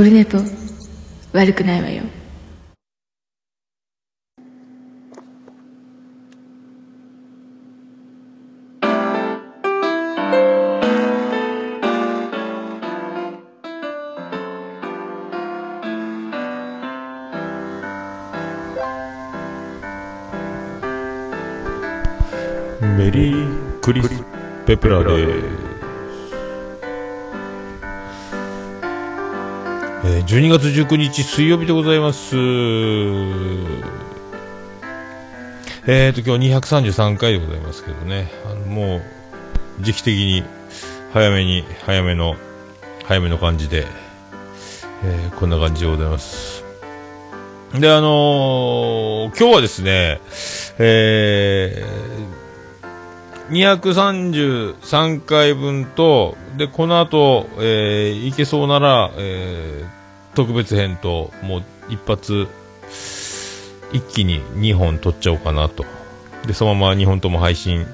オルネポ悪くないわよメリークリスペプラです、えー、12月19日水曜日でございます。えーと今日233回でございますけどね。あのもう時期的に早めに早めの早めの感じで、えーこんな感じでございます。であのー今日はですねえー、233回分と、で、この後、えー、いけそうなら、えー、特別編と、もう一発、一気に2本撮っちゃおうかなと。で、そのまま2本とも配信。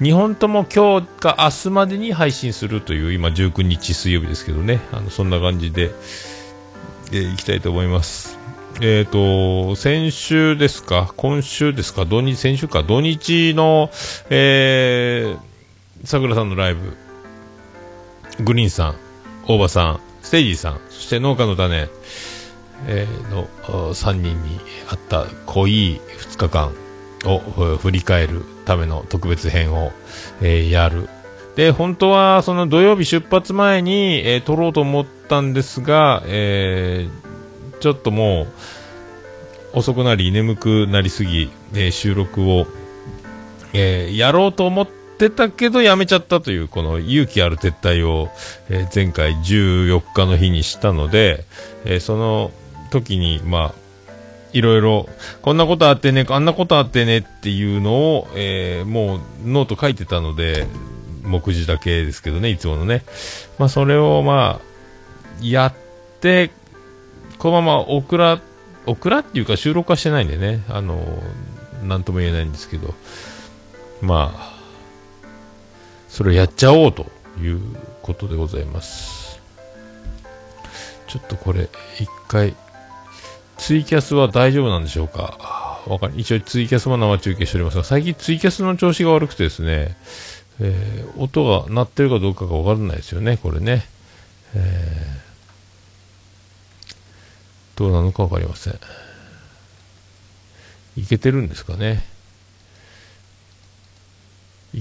2本とも今日か明日までに配信するという、今19日水曜日ですけどね。あの、そんな感じで、えー、いきたいと思います。えっ、と、先週ですか？今週ですか？土日、先週か土日の、えー、桜さんのライブ、グリーンさん、大場さん、ステージさん、そして農家の種、えーの3人にあった濃い2日間を振り返るための特別編を、えーやる。で、本当はその土曜日出発前に、えー撮ろうと思ったんですが、えーちょっともう遅くなり眠くなりすぎ、え収録を、えーやろうと思ってたけどやめちゃったというこの勇気ある撤退を、えー前回14日の日にしたので、えーその時にまあいろいろこんなことあってねあんなことあってねっていうのを、えーもうノート書いてたので目次だけですけどねいつものね。まあそれをまあやってこのままオクラ、オクラっていうか収録はしてないんでね、あの、なんとも言えないんですけど、まあ、それをやっちゃおうということでございます。ちょっとこれ、一回、ツイキャスは大丈夫なんでしょうか？わかる一応ツイキャスも生中継しておりますが、最近ツイキャスの調子が悪くてですね、えー音が鳴ってるかどうかがわからないですよね、これね。えーどうなのか分かりません。いけてるんですかね。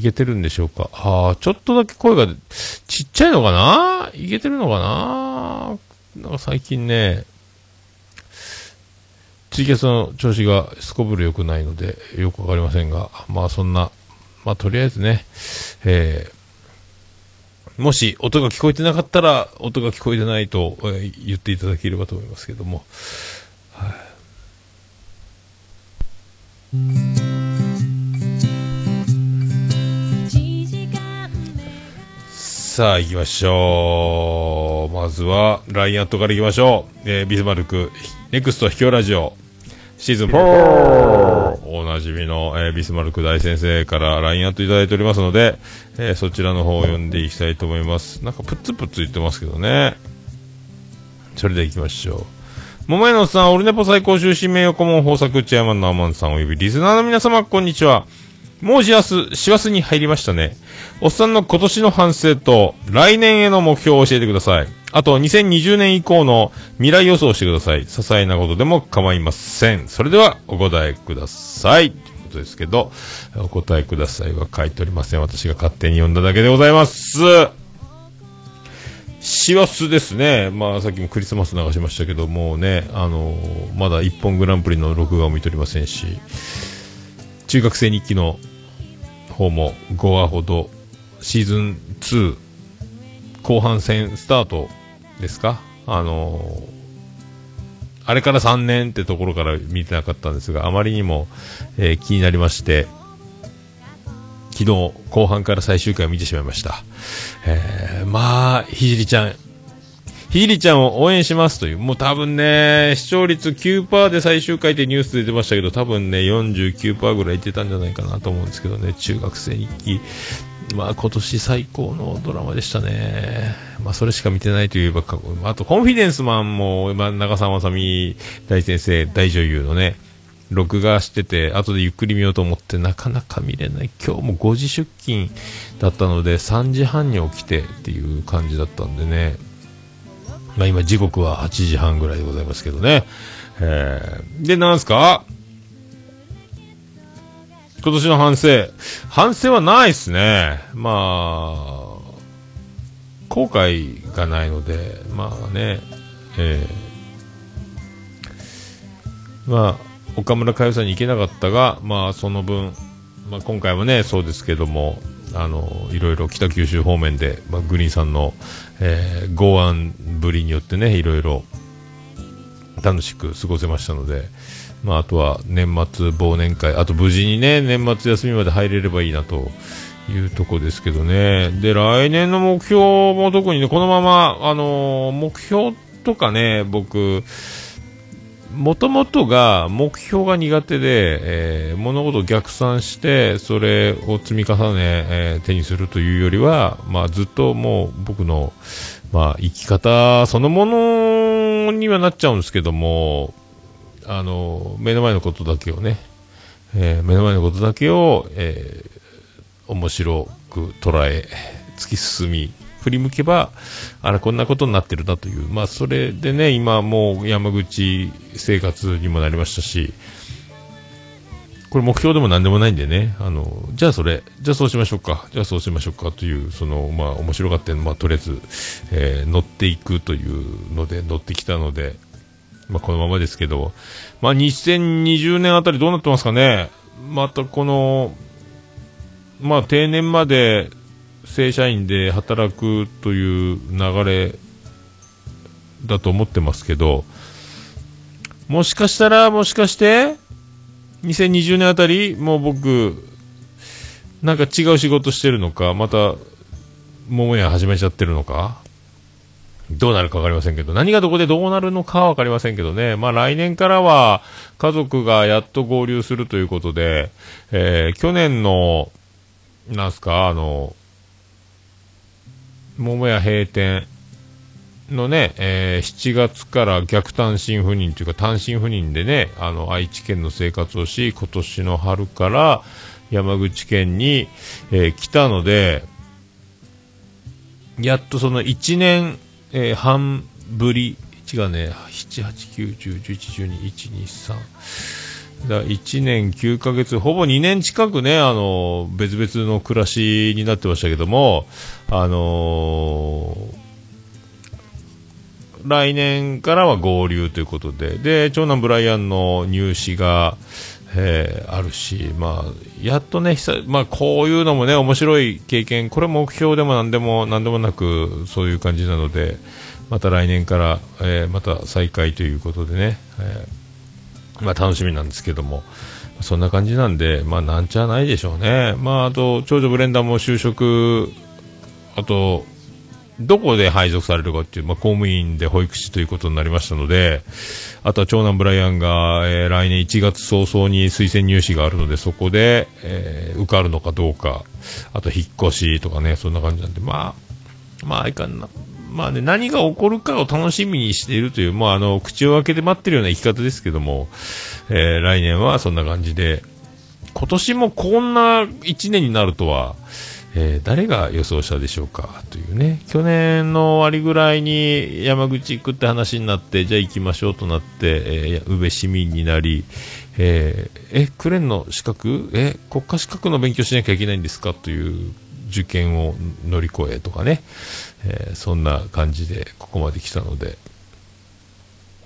いけてるんでしょうか？ああ、ちょっとだけ声がちっちゃいのかな？いけてるのかな？なんか最近ね、ツイキャスの調子がすこぶる良くないので、よくわかりませんが、まあそんな、まあとりあえずね、えーもし音が聞こえてなかったら、音が聞こえてないと、え言っていただければと思いますけども。はいさあ行きましょう。まずは、ラインアットから行きましょう。えービスマルク、ネクスト秘境ラジオ、シーズン4、おなじみの、えービスマルク大先生からラインアットいただいておりますので、えーそちらの方を読んでいきたいと思います。なんかプツプツ言ってますけどね。それでは行きましょう。桃屋のさん、オルネポ最高終身名誉顧問豊作チェアマンのアマンさんおよびリスナーの皆様、こんにちは。もう師走、師走に入りましたね。おっさんの今年の反省と、来年への目標を教えてください。あと、2020年以降の未来予想をしてください。些細なことでも構いません。それでは、お答えください。ということですけど、お答えくださいは書いておりません。私が勝手に読んだだけでございます。師走ですね。まあ、さっきもクリスマス流しましたけど、もうね、あのまだ一本グランプリの録画を見ておりませんし、中学生日記の方も5話ほど、シーズン2後半戦スタートですか？あのーあれから3年ってところから見てなかったんですが、あまりにも、えー気になりまして、昨日後半から最終回を見てしまいました。えーまあ、ひじりちゃん、ひりちゃんを応援しますという、もう多分ね、視聴率9%で最終回ってニュースで出ましたけど、多分ね、49%ぐらいいってたんじゃないかなと思うんですけどね、中学生日記、まあ今年最高のドラマでしたね。まあそれしか見てないといえば、あとコンフィデンスマンも、まあ、長澤まさみ大先生、大女優のね、録画してて、後でゆっくり見ようと思って、なかなか見れない。今日も5時出勤だったので、3時半に起きてっていう感じだったんでね。まあ今時刻は8時半ぐらいでございますけどね。えー、で、なんすか？今年の反省。反省はないっすね。まあ、後悔がないので、まあね、えー、まあ、岡村佳代さんに行けなかったが、まあその分、まあ今回もね、そうですけども、あの、いろいろ北九州方面で、まあ、グリーンさんの、えー、剛腕ぶりによってね、いろいろ楽しく過ごせましたので、まあ、あとは年末忘年会、あと無事にね、年末休みまで入れればいいなというとこですけどね。で、来年の目標も特にね、このまま、あのー、目標とかね、僕、もともとが目標が苦手で、えー、物事を逆算して、それを積み重ね、えー、手にするというよりは、まあ、ずっともう僕の、まあ、生き方そのものにはなっちゃうんですけども、あの目の前のことだけをね、えー、目の前のことだけを、えー、面白く捉え突き進み振り向けばあらこんなことになってるなという。まあそれでね今もう山口生活にもなりましたしこれ目標でも何でもないんでね、あの、じゃあそれ、じゃあそうしましょうか、じゃあそうしましょうかという、その、まあ面白がって、まあとりあえず、えー、乗っていくというので、乗ってきたので、まあ、このままですけど、まあ、2020年あたりどうなってますかね、またこの、まあ、定年まで正社員で働くという流れだと思ってますけど、もしかしたら、もしかして、2020年あたり、もう僕、なんか違う仕事してるのか、また、桃屋始めちゃってるのか、どうなるか分かりませんけど、何がどこでどうなるのかは分かりませんけどね、まあ来年からは家族がやっと合流するということで、えー、去年の、なんすか、あの、桃屋閉店のね、えー、7月から逆単身赴任というか単身赴任でね、あの、愛知県の生活をし、今年の春から山口県に、えー、来たので、やっとその1年えー、半ぶり、違うね、7、8、9、10、11、12、1、2、3。だ1年9ヶ月、ほぼ2年近くね、あの、別々の暮らしになってましたけども、あのー、来年からは合流ということで、で、長男ブライアンの入試が、えー、あるし、まあ、やっとね、まあ、こういうのもね、面白い経験、これ目標でも何でも、何でもなく、そういう感じなので、また来年から、えー、また再開ということでね、えー、まあ、楽しみなんですけども、そんな感じなんで、まあ、なんちゃないでしょうね。まあ、あと、長女ブレンダーも就職、あと、どこで配属されるかっていう、まあ、公務員で保育士ということになりましたので、あとは長男ブライアンが、えー、来年1月早々に推薦入試があるので、そこで、えー、受かるのかどうか、あと引っ越しとかね、そんな感じなんで、まあ、まあ、いかんな。まあね、何が起こるかを楽しみにしているという、まあ、あの、口を開けて待ってるような生き方ですけども、えー、来年はそんな感じで、今年もこんな1年になるとは、えー、誰が予想したでしょうかというね、去年の終わりぐらいに山口行くって話になって、じゃあ行きましょうとなって、えー、宇部市民になり、えー、え、クレーンの資格？え、国家資格の勉強しなきゃいけないんですか？という受験を乗り越えとかね、えー、そんな感じでここまで来たので、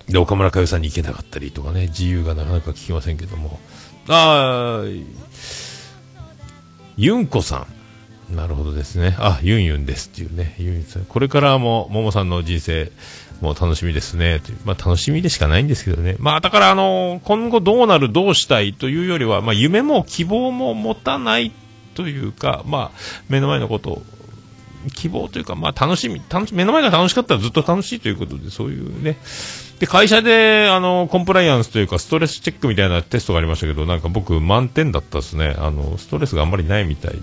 で、岡村佳代さんに行けなかったりとかね、自由がなかなか聞きませんけども、あ、ユンコさん。なるほどですね。あ、ユンユンですっていうね。ユンユンさん。これからも、ももさんの人生、もう楽しみですね。という。まあ楽しみでしかないんですけどね。まあだからあの、今後どうなる、どうしたいというよりは、まあ夢も希望も持たないというか、まあ目の前のことを、希望というか、まあ楽しみ、楽し目の前が楽しかったらずっと楽しいということで、そういうね。で、会社で、あの、コンプライアンスというか、ストレスチェックみたいなテストがありましたけど、なんか僕満点だったですね。あの、ストレスがあんまりないみたいで。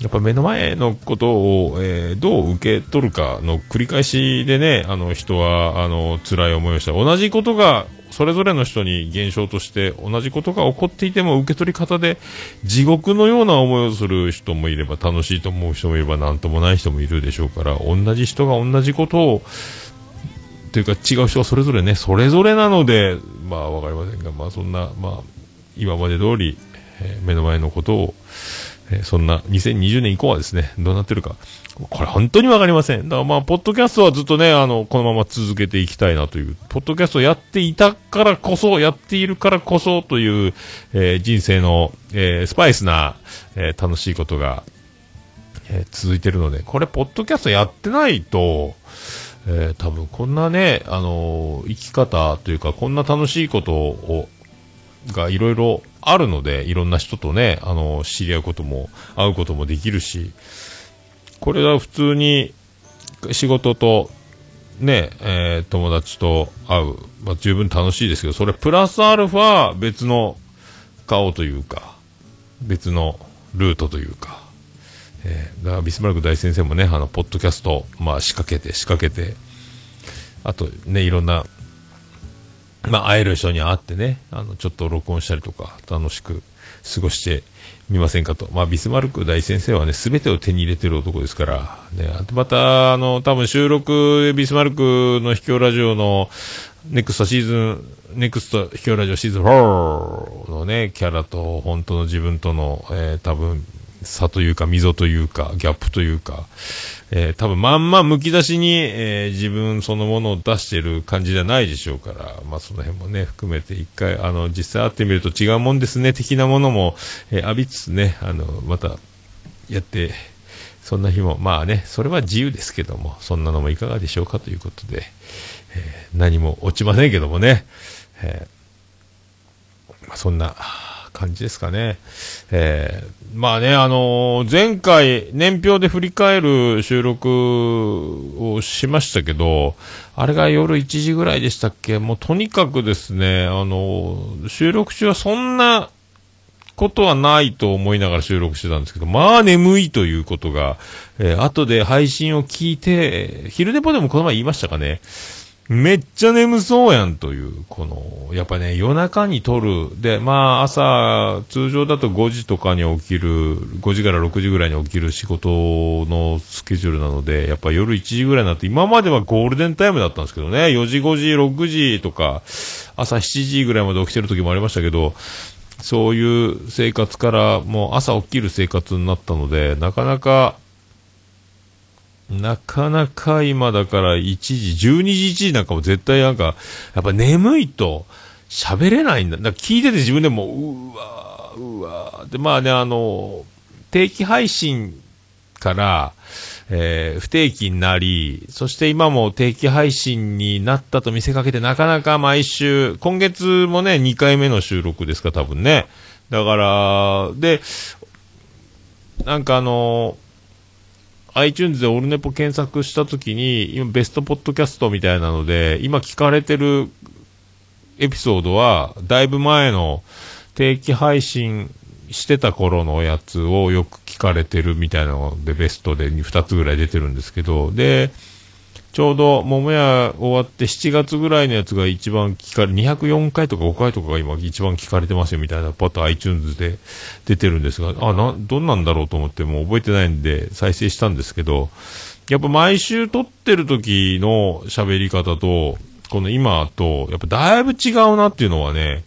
やっぱ目の前のことを、えー、どう受け取るかの繰り返しでね、あの人は、あの、辛い思いをした。同じことが、それぞれの人に現象として同じことが起こっていても受け取り方で地獄のような思いをする人もいれば楽しいと思う人もいれば何ともない人もいるでしょうから同じ人が同じことをというか違う人はそれぞれねそれぞれなのでまあわかりませんがまあそんなまあ今まで通り、え、目の前のことをえー、そんな2020年以降はですね、どうなってるか。これ本当にわかりません。だからまあ、ポッドキャストはずっとね、あの、このまま続けていきたいなという、ポッドキャストやっていたからこそ、やっているからこそという、えー、人生の、えー、スパイスな、え楽しいことが、え続いてるので、これ、ポッドキャストやってないと、え多分こんなね、あの生き方というか、こんな楽しいことを、がいろいろあるので、いろんな人とね、あの、知り合うことも、会うこともできるし、これは普通に仕事と、ね、えー、友達と会う、まあ、十分楽しいですけど、それプラスアルファ別の顔というか、別のルートというか、えー、だからビスマルク大先生もね、あの、ポッドキャスト、まあ仕掛けて仕掛けて、あとね、いろんなまあ、会える人に会ってね、あの、ちょっと録音したりとか、楽しく過ごしてみませんかと。まあ、ビスマルク大先生はね、すべてを手に入れてる男ですから、ね、あとまた、あの、多分収録、ビスマルクの秘境ラジオの、ネクストシーズン、ネクスト秘境ラジオシーズン4のね、キャラと本当の自分との、えー、多分、差というか、溝というか、ギャップというか、えー、多分まんまむき出しに、えー、自分そのものを出してる感じじゃないでしょうから、まあその辺もね、含めて一回、あの、実際会ってみると違うもんですね、的なものも、えー、浴びつつね、あの、また、やって、そんな日も、まあね、それは自由ですけども、そんなのもいかがでしょうかということで、えー、何も落ちませんけどもね、えー、まあ、そんな感じですかね。えーまあね、あのー、前回、年表で振り返る収録をしましたけど、あれが夜1時ぐらいでしたっけ？もうとにかくですね、あのー、収録中はそんなことはないと思いながら収録してたんですけど、まあ眠いということが、えー、後で配信を聞いて、昼寝ぽでもこの前言いましたかね、めっちゃ眠そうやんという、この、やっぱね、夜中に撮る。で、まあ、朝、通常だと5時とかに起きる、5時から6時ぐらいに起きる仕事のスケジュールなので、やっぱ夜1時ぐらいになって、今まではゴールデンタイムだったんですけどね、4時、5時、6時とか、朝7時ぐらいまで起きてる時もありましたけど、そういう生活から、もう朝起きる生活になったので、なかなか、なかなか今だから1時、12時1時なんかも絶対なんか、やっぱ眠いと喋れないんだ。だ聞いてて自分でも、うわうわで、まあね、あの、定期配信から、えー、不定期になり、そして今も定期配信になったと見せかけて、なかなか毎週、今月もね、2回目の収録ですか、多分ね。だから、で、なんかあの iTunes でオルネポ検索したときに、今ベストポッドキャストみたいなので、今聞かれてるエピソードは、だいぶ前の定期配信してた頃のやつをよく聞かれてるみたいなので、ベストで2つぐらい出てるんですけど、で、ちょうど桃屋終わって7月ぐらいのやつが一番聞かれ、204回とか5回とかが今一番聞かれてますよみたいなパッと iTunes で出てるんですが、あ、な、どんなんだろうと思ってもう覚えてないんで再生したんですけど、やっぱ毎週撮ってる時の喋り方と、この今と、やっぱだいぶ違うなっていうのはね、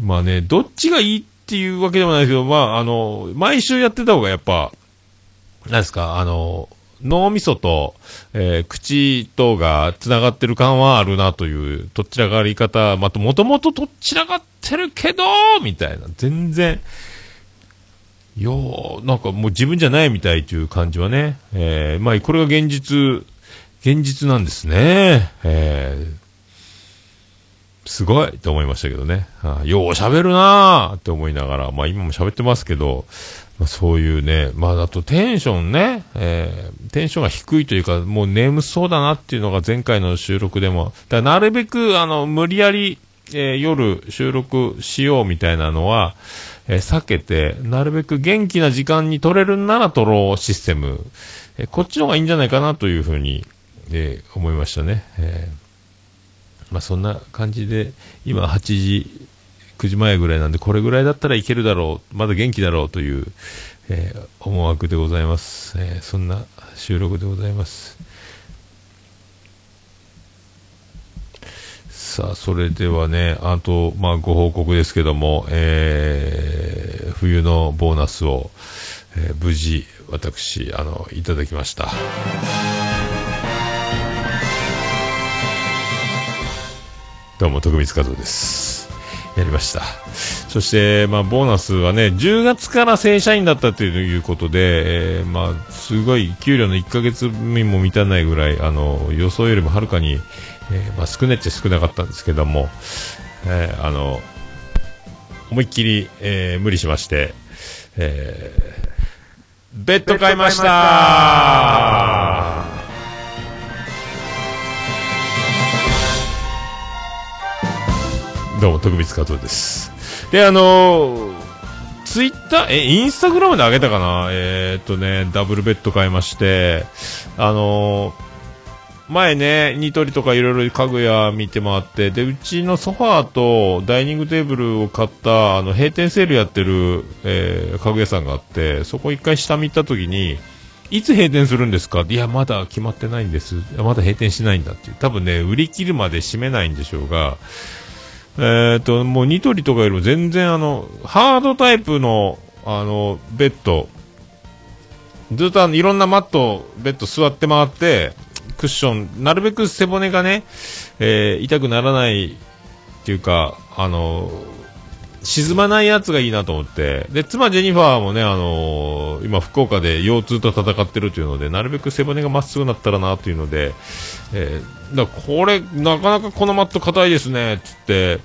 まあね、どっちがいいっていうわけでもないですけど、まああの、毎週やってた方がやっぱ、なんですか、あの、脳みそと、えー、口とが繋がってる感はあるなという、とっちらがり方、また、もともととっちらがってるけど、みたいな、全然、よう、なんかもう自分じゃないみたいという感じはね、えー、まあ、これが現実、現実なんですね。えー、すごいと思いましたけどね。あよう喋るなーって思いながら、まあ今も喋ってますけど、まあ、そういうね、まあ、あとテンションね、えー、テンションが低いというか、もう眠そうだなっていうのが前回の収録でも、だなるべく、あの、無理やりえー、夜収録しようみたいなのは、えー、避けて、なるべく元気な時間に撮れるなら撮ろうシステム、えー、こっちの方がいいんじゃないかなというふうに、えー、思いましたね。えまあ、そんな感じで、今8時、9時前ぐらいなんで、これぐらいだったらいけるだろう、まだ元気だろうという、え思惑でございます、えそんな収録でございます。さあ、それではね、あと、まあ、ご報告ですけども、えー、冬のボーナスを、えー、無事、私、あの、いただきました。どうも、徳光和夫です。やりました。そして、まあ、ボーナスはね、10月から正社員だったということで、えー、まあ、すごい、給料の1ヶ月目も満たないぐらい、あの、予想よりもはるかに、えー、まあ、少ねっちゃ少なかったんですけども、えー、あの、思いっきり、えー、無理しまして、えー、ベッド買いましたどうも、徳光和夫です。で、あのー、ツイッター、え、インスタグラムで上げたかな？えー、っとね、ダブルベッド買いまして、あのー前ね、ニトリとかいろいろ家具屋見て回って、で、うちのソファーとダイニングテーブルを買った、あの、閉店セールやってる、えー、家具屋さんがあって、そこ一回下見た時に、いつ閉店するんですか？いや、まだ決まってないんです。まだ閉店しないんだっていう。多分ね、売り切るまで閉めないんでしょうが、えっ、と、もうニトリとかよりも全然あの、ハードタイプの、あの、ベッド、ずっとあの、いろんなマット、ベッド座って回って、クッション、なるべく背骨がね、えー、痛くならないっていうか、あの沈まないやつがいいなと思って、で、妻ジェニファーもね、あのー、今福岡で腰痛と戦ってるというので、なるべく背骨がまっすぐなったらなというので、えー、だこれ、なかなかこのマット硬いですね、つって、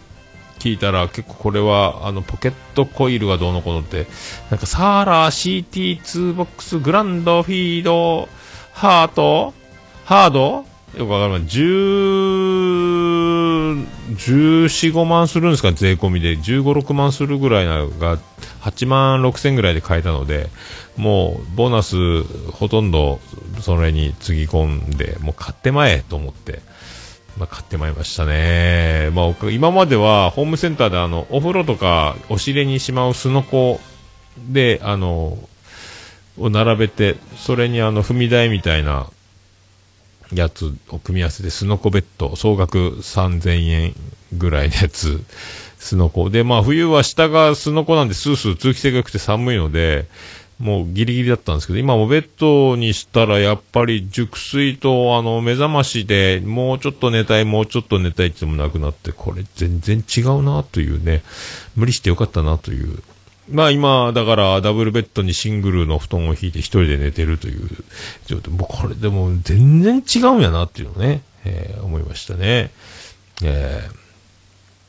聞いたら結構これはあのポケットコイルがどうのこうのってなんかサーラー CT2 ボックスグランドフィードハート？ハード？よくわかるま10、14、5万するんですか？税込みで。1516万するぐらいなが、8万6000ぐらいで買えたので、もう、ボーナス、ほとんど、それにつぎ込んで、もう買ってまえと思って、まあ、買ってまいりましたね。まあ、今までは、ホームセンターであの、お風呂とか、お尻にしまうすのこで、あの、を並べて、それにあの、踏み台みたいな、やつを組み合わせて、スノコベッド、総額3000円ぐらいのやつ、スノコ。で、まあ冬は下がスノコなんでスースー通気性が良くて寒いので、もうギリギリだったんですけど、今もベッドにしたらやっぱり熟睡とあの目覚ましでもうちょっと寝たい、もうちょっと寝たいってもなくなって、これ全然違うなというね、無理してよかったなというまあ今、だからダブルベッドにシングルの布団を引いて一人で寝てるという状態。もうこれでも全然違うんやなっていうのね、えー、思いましたね。え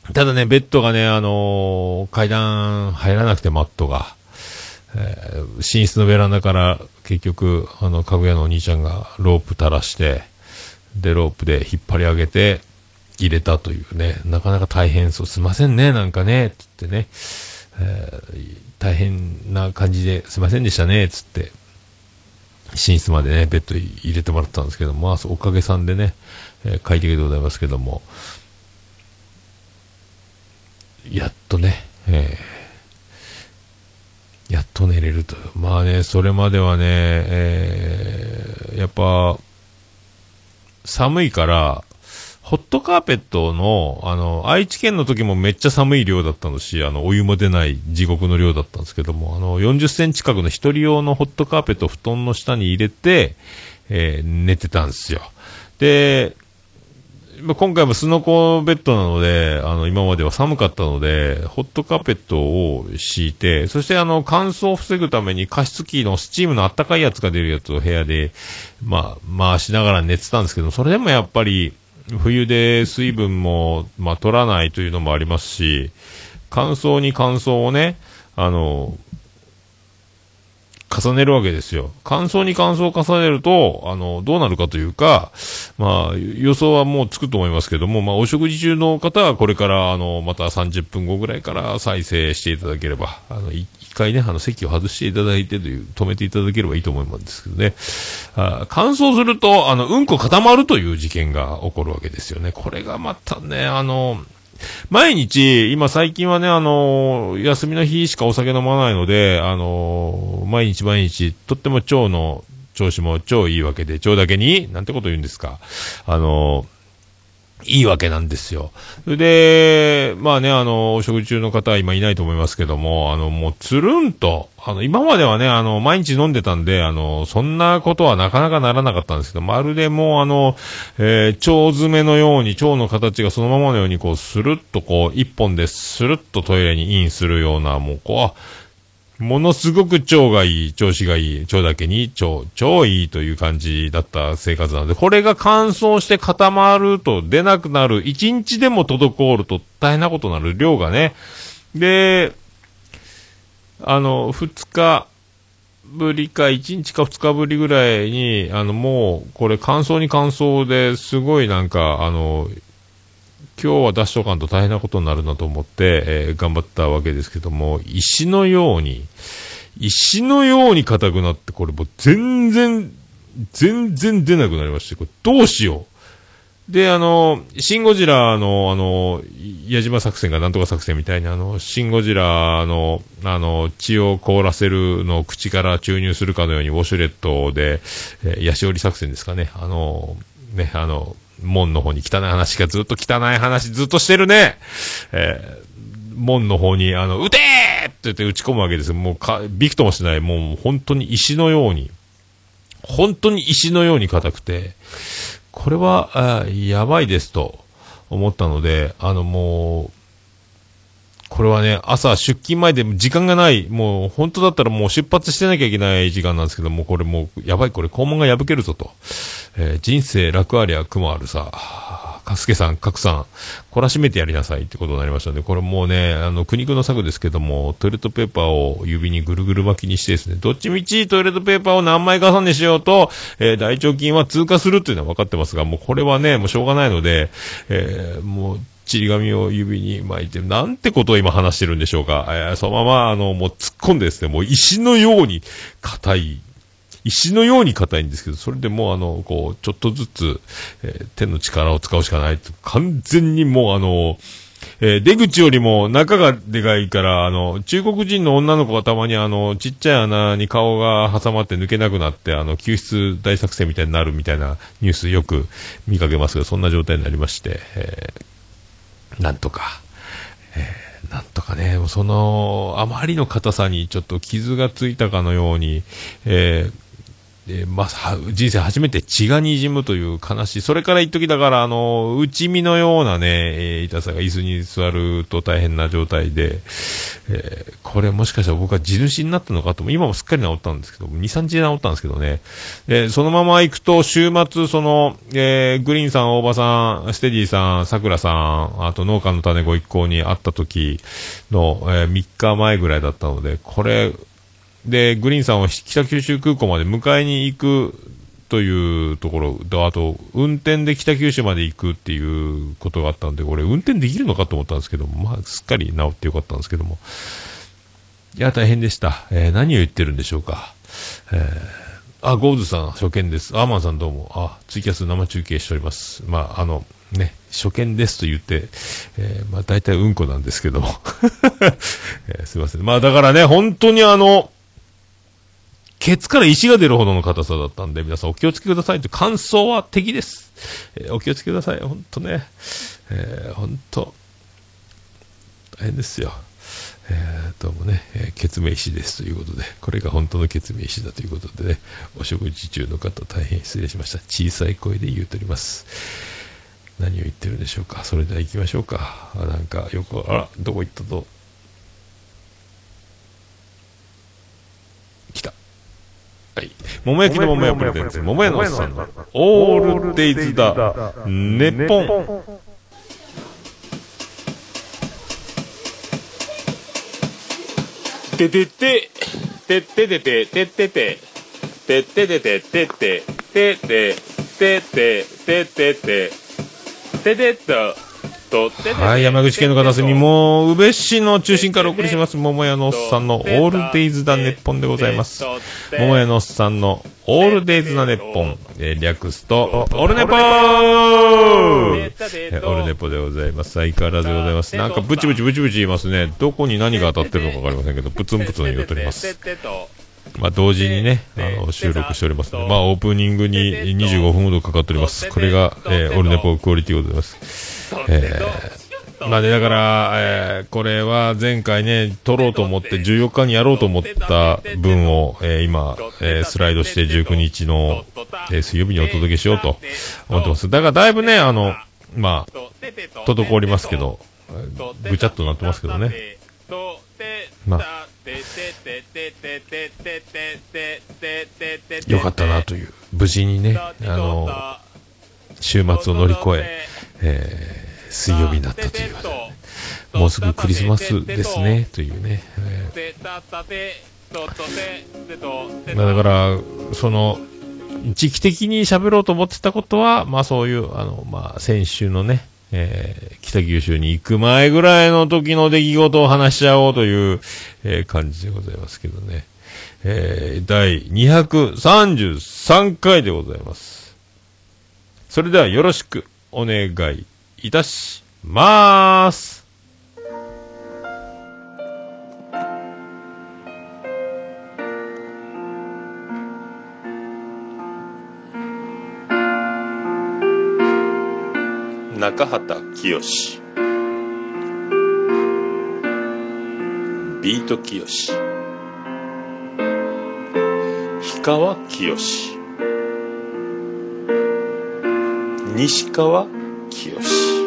ー、ただね、ベッドがね、あのー、階段入らなくてマットが、えー、寝室のベランダから結局、あの、かぐやのお兄ちゃんがロープ垂らして、で、ロープで引っ張り上げて入れたというね、なかなか大変そう。すいませんね、なんかね、つってね。えー、大変な感じですいませんでしたね、つって、寝室までね、ベッド入れてもらったんですけどまあ、おかげさんでね、えー、快適でございますけども、やっとね、えー、やっと寝れると。まあね、それまではね、えー、やっぱ、寒いから、ホットカーペットの、あの、愛知県の時もめっちゃ寒い量だったのし、あの、お湯も出ない地獄の量だったんですけども、あの、40センチ角の一人用のホットカーペットを布団の下に入れて、えー、寝てたんですよ。で、今回もスノコベッドなので、あの、今までは寒かったので、ホットカーペットを敷いて、そしてあの、乾燥を防ぐために加湿器のスチームのあったかいやつが出るやつを部屋で、まあ、回しながら寝てたんですけど、それでもやっぱり、冬で水分も、まあ、取らないというのもありますし、乾燥に乾燥をね、あの、重ねるわけですよ。乾燥に乾燥を重ねると、あの、どうなるかというか、まあ、予想はもうつくと思いますけども、まあ、お食事中の方はこれから、あの、また30分後ぐらいから再生していただければ、あの、回ね、あの、席を外していただいてという、止めていただければいいと思うんですけどね。あ乾燥すると、あの、うんこ固まるという事件が起こるわけですよね。これがまたね、あの、毎日、今最近はね、あの休みの日しかお酒飲まないので、あの毎日毎日、とっても腸の調子も超いいわけで、腸だけに、なんてこと言うんですか。あのいいわけなんですよ。で、まあね、あの、お食事中の方は今いないと思いますけども、あの、もうつるんと、あの、今まではね、あの、毎日飲んでたんで、あの、そんなことはなかなかならなかったんですけど、まるでもうあの、えー、腸詰めのように、腸の形がそのままのように、こう、スルッとこう、一本でスルッとトイレにインするような、もう、こう、ものすごく腸がいい、調子がいい、腸だけに腸、超いいという感じだった生活なので、これが乾燥して固まると出なくなる、1日でも滞ると大変なことになる量がね。で、あの、2日ぶりか、1日か2日ぶりぐらいに、あの、もう、これ乾燥に乾燥ですごいなんか、あの、今日は出しとかんと大変なことになるなと思って、えー、頑張ったわけですけども、石のように、石のように硬くなって、これもう全然、全然出なくなりまして、これどうしよう。で、あの、シンゴジラの、あの、矢島作戦がなんとか作戦みたいに、あの、シンゴジラの、あの、血を凍らせるのを口から注入するかのように、ウォシュレットで、えー、ヤシオリ作戦ですかね。あの、ね、あの、門の方に汚い話がずっと汚い話ずっとしてるね。えー、門の方に、あの、撃てーって言って打ち込むわけですよ。もうか、びくともしない、もう本当に石のように、本当に石のように硬くて、これは、あやばいですと思ったので、あのもう、これはね、朝出勤前で時間がない、もう本当だったらもう出発してなきゃいけない時間なんですけども、これもう、やばい、これ肛門が破けるぞと。えー、人生楽ありゃ苦もあるさ。かすけさん、かくさん、懲らしめてやりなさいってことになりましたので、これもうね、あの、苦肉の策ですけども、トイレットペーパーを指にぐるぐる巻きにしてですね、どっちみちトイレットペーパーを何枚重ねしようと、えー、大腸筋は通過するっていうのは分かってますが、もうこれはね、もうしょうがないので、えー、もう、ちり紙を指に巻いて、なんてことを今話してるんでしょうか。えー、そのまま、あの、もう突っ込んでですね、もう石のように硬い石のように硬いんですけど、それでもうあの、こう、ちょっとずつ、えー、手の力を使うしかないと、完全にもうあの、えー、出口よりも中がでかいから、あの、中国人の女の子がたまにあの、ちっちゃい穴に顔が挟まって抜けなくなって、あの、救出大作戦みたいになるみたいなニュースよく見かけますが、そんな状態になりまして、えー、なんとか、えー、なんとかね、その、あまりの硬さにちょっと傷がついたかのように、えー、えー、まあ、人生初めて血が滲むという悲しい。それから一時だから、あの、内身のようなね、えー、痛さが椅子に座ると大変な状態で、えー、これもしかしたら僕は地主になったのかと、今もすっかり治ったんですけど、2、3日で治ったんですけどね。えそのまま行くと、週末、その、えグリーンさん、大場さん、ステディさん、桜さん、あと農家の種ご一行に会った時の、え3日前ぐらいだったので、これ、で、グリーンさんを北九州空港まで迎えに行くというところと、あと、運転で北九州まで行くっていうことがあったんで、これ、運転できるのかと思ったんですけども、まあ、すっかり治ってよかったんですけども。いや、大変でした。えー、何を言ってるんでしょうか。えー、あ、ゴーズさん、初見です。アーマンさんどうも。あ、ツイキャス生中継しております。まあ、あの、ね、初見ですと言って、えー、まあ、大体うんこなんですけども、えー、すいません。まあ、だからね、本当にあの、ケツから石が出るほどの硬さだったんで、皆さんお気をつけくださいと、感想は敵です。えー、お気をつけください。ほんとね。えー、ほんと、大変ですよ。えー、どうもね、えー、決命石ですということで、これが本当の決命石だということでね、お食事中の方大変失礼しました。小さい声で言うとります。何を言ってるんでしょうか。それでは行きましょうか。あなんか、よく、あら、どこ行ったと。はい。桃焼きの桃屋プレゼンツ、桃屋のおっさんのオールデイズだ、ネッポン。ててて、てててて、ててて、てててて、てて、てて、てて、ててて、ててっと。はい、山口県の片隅、もう、宇部市の中心からお送りします、桃屋のおっさんのオールデイズだネッポンでございます。桃屋のおっさんのオールデイズなネッポン、えー略すと、オールネポーえーオールネポでございます。相変わらずでございます。なんかブチブチブチブチ言いますね。どこに何が当たってるのかわかりませんけど、プツンプツン言うとります。まあ、同時にね、あの、収録しておりますので、まあ、オープニングに25分ほどかかっております。これが、えーオルネポクオリティでございます。えーまあね、だから、えーこれは前回ね、撮ろうと思って、14日にやろうと思った分を、えー今、えースライドして19日の、えー水曜日にお届けしようと思ってます。だからだいぶね、あの、まあ、滞りますけど、ぐちゃっとなってますけどね。まあよかったなという、無事にね、あの、週末を乗り越え、えー水曜日になったということでねもうすぐクリスマスですね、というね。えーだから、その、時期的に喋ろうと思ってたことは、まあそういう、あの、まあ先週のね、えー北九州に行く前ぐらいの時の出来事を話しちゃおうという、えー感じでございますけどね。えー第233回でございます。それではよろしくお願いいたします。中畑清。ビート清。氷川きよし西川きよし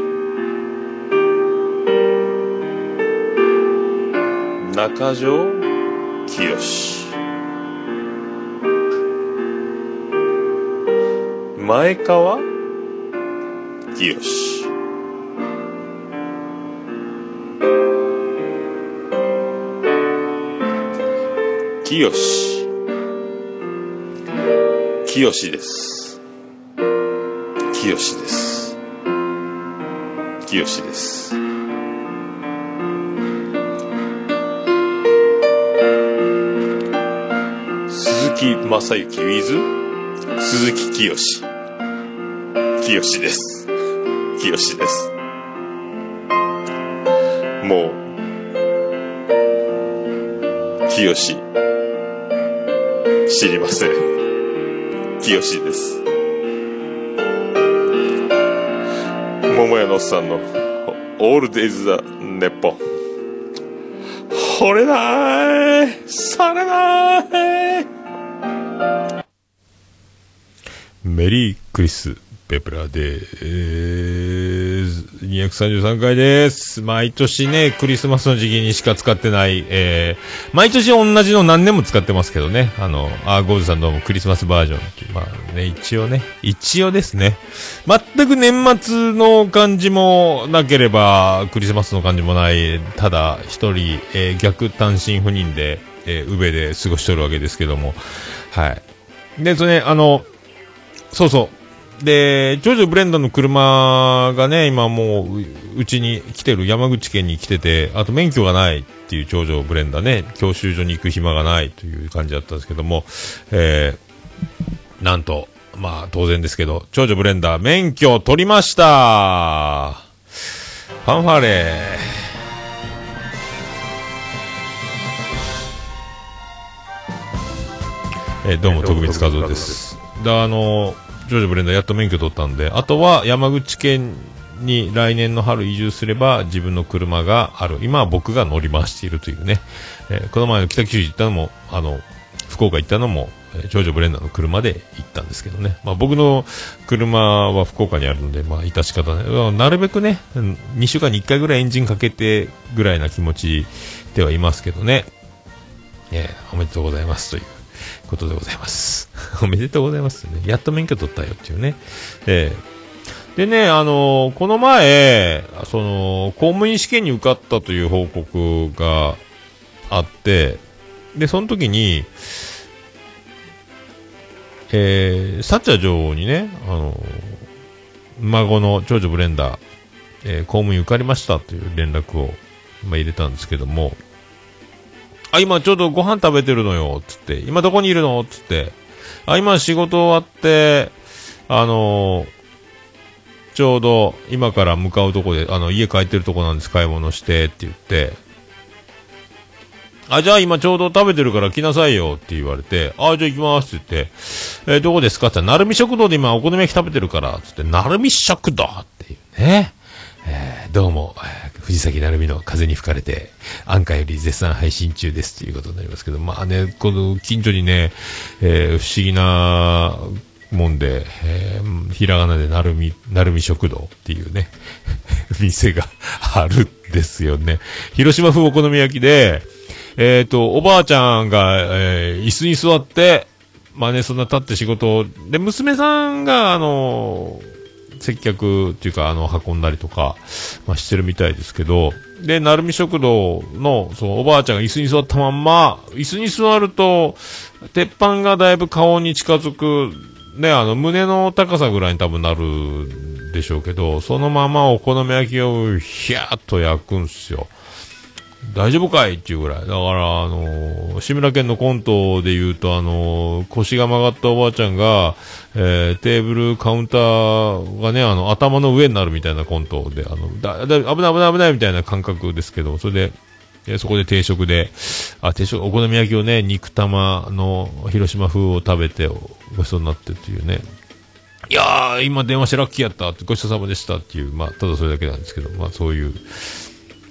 中条きよし前川きよしきよしきよしです。清です。清です。鈴木正幸 with 鈴木清清です。清です。もう清知りません。清です。桃屋のおっさんのオールデイズ・ザ・ネッポン惚れないされないメリークリス・ペプラでーす。233回です。毎年ね、クリスマスの時期にしか使ってない、えー、毎年同じの何年も使ってますけどね。あの、あーゴールさんどうもクリスマスバージョンってね、一応ね、一応ですね。全く年末の感じもなければ、クリスマスの感じもない、ただ一人、えー逆単身赴任で、えー、宇部で過ごしておるわけですけども、はい。で、それね、あの、そうそう。で、ジョジョブレンダーの車がね、今もう、ううちに来てる、山口県に来てて、あと免許がないっていう長女ブレンダーね、教習所に行く暇がないという感じだったんですけども、えー、なんと、まあ当然ですけど、長女ブレンダー免許を取りましたファンファーレえーどうも、徳光和夫です。だあの、ジョージョブレンダーやっと免許取ったんで、あとは山口県に来年の春移住すれば自分の車がある。今は僕が乗り回しているというね。えーこの前の北九州行ったのも、あの、福岡行ったのも、えージョジョブレンダーの車で行ったんですけどね。まあ僕の車は福岡にあるので、まあ致し方ない。なるべくね、2週間に1回ぐらいエンジンかけてぐらいな気持ちではいますけどね。えーおめでとうございますということでございます。おめでとうございますね。やっと免許取ったよっていうね。えーでね、あのこの前、その、公務員試験に受かったという報告があって、で、その時に、えー、サッチャー女王にね、あの、孫の長女ブレンダー、えー、公務員受かりましたという連絡を、まあ、入れたんですけども、あ、今ちょうどご飯食べてるのよ、つって、今どこにいるの？つって、あ、今仕事終わって、あのー、ちょうど今から向かうとこで、あの、家帰ってるとこなんです、買い物してって言って、あ、じゃあ今ちょうど食べてるから来なさいよって言われて、あ、じゃあ行きますって言って、えー、どこですかって言ったら、なるみ食堂で今お好み焼き食べてるから、つって、なるみ食堂っていうね。えー、どうも、藤崎なるみの風に吹かれて、安価より絶賛配信中ですということになりますけど、まあね、この近所にね、えー、不思議なもんで、えー、ひらがなでなるみ、なるみ食堂っていうね、店があるんですよね。広島風お好み焼きで、えっ、ー、と、おばあちゃんが、えー、椅子に座って、まあね、そんな立って仕事を、で、娘さんが、あの接客っていうか、あの、運んだりとか、まあ、してるみたいですけど、で、なるみ食堂の、その、おばあちゃんが椅子に座ったまんま、椅子に座ると、鉄板がだいぶ顔に近づく、ね、あの、胸の高さぐらいに多分なるでしょうけど、そのままお好み焼きをひゃーっと焼くんすよ。大丈夫かいっていうぐらい。だから、あのー、志村けんのコントで言うと、あのー、腰が曲がったおばあちゃんが、えー、テーブル、カウンターがね、あの、頭の上になるみたいなコントで、あの、だ、だ、危ない危ない危ないみたいな感覚ですけど、それで、えそこで定食で、あ、定食、お好み焼きをね、肉玉の広島風を食べてごちそうになってっていうね。いやー、今電話してラッキーやったって、ごちそうさまでしたっていう、まあ、ただそれだけなんですけど、まあ、そういう、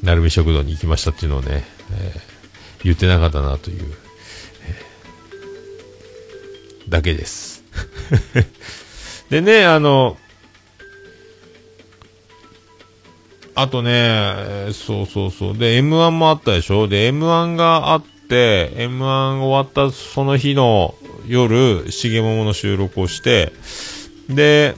なるみ食堂に行きましたっていうのをね、えー、言ってなかったなという、えー、だけです。でね、あの、あとね、そうそうそう。で、M1 もあったでしょ？で、M1 があって、M1 終わったその日の夜、しげももの収録をして、で、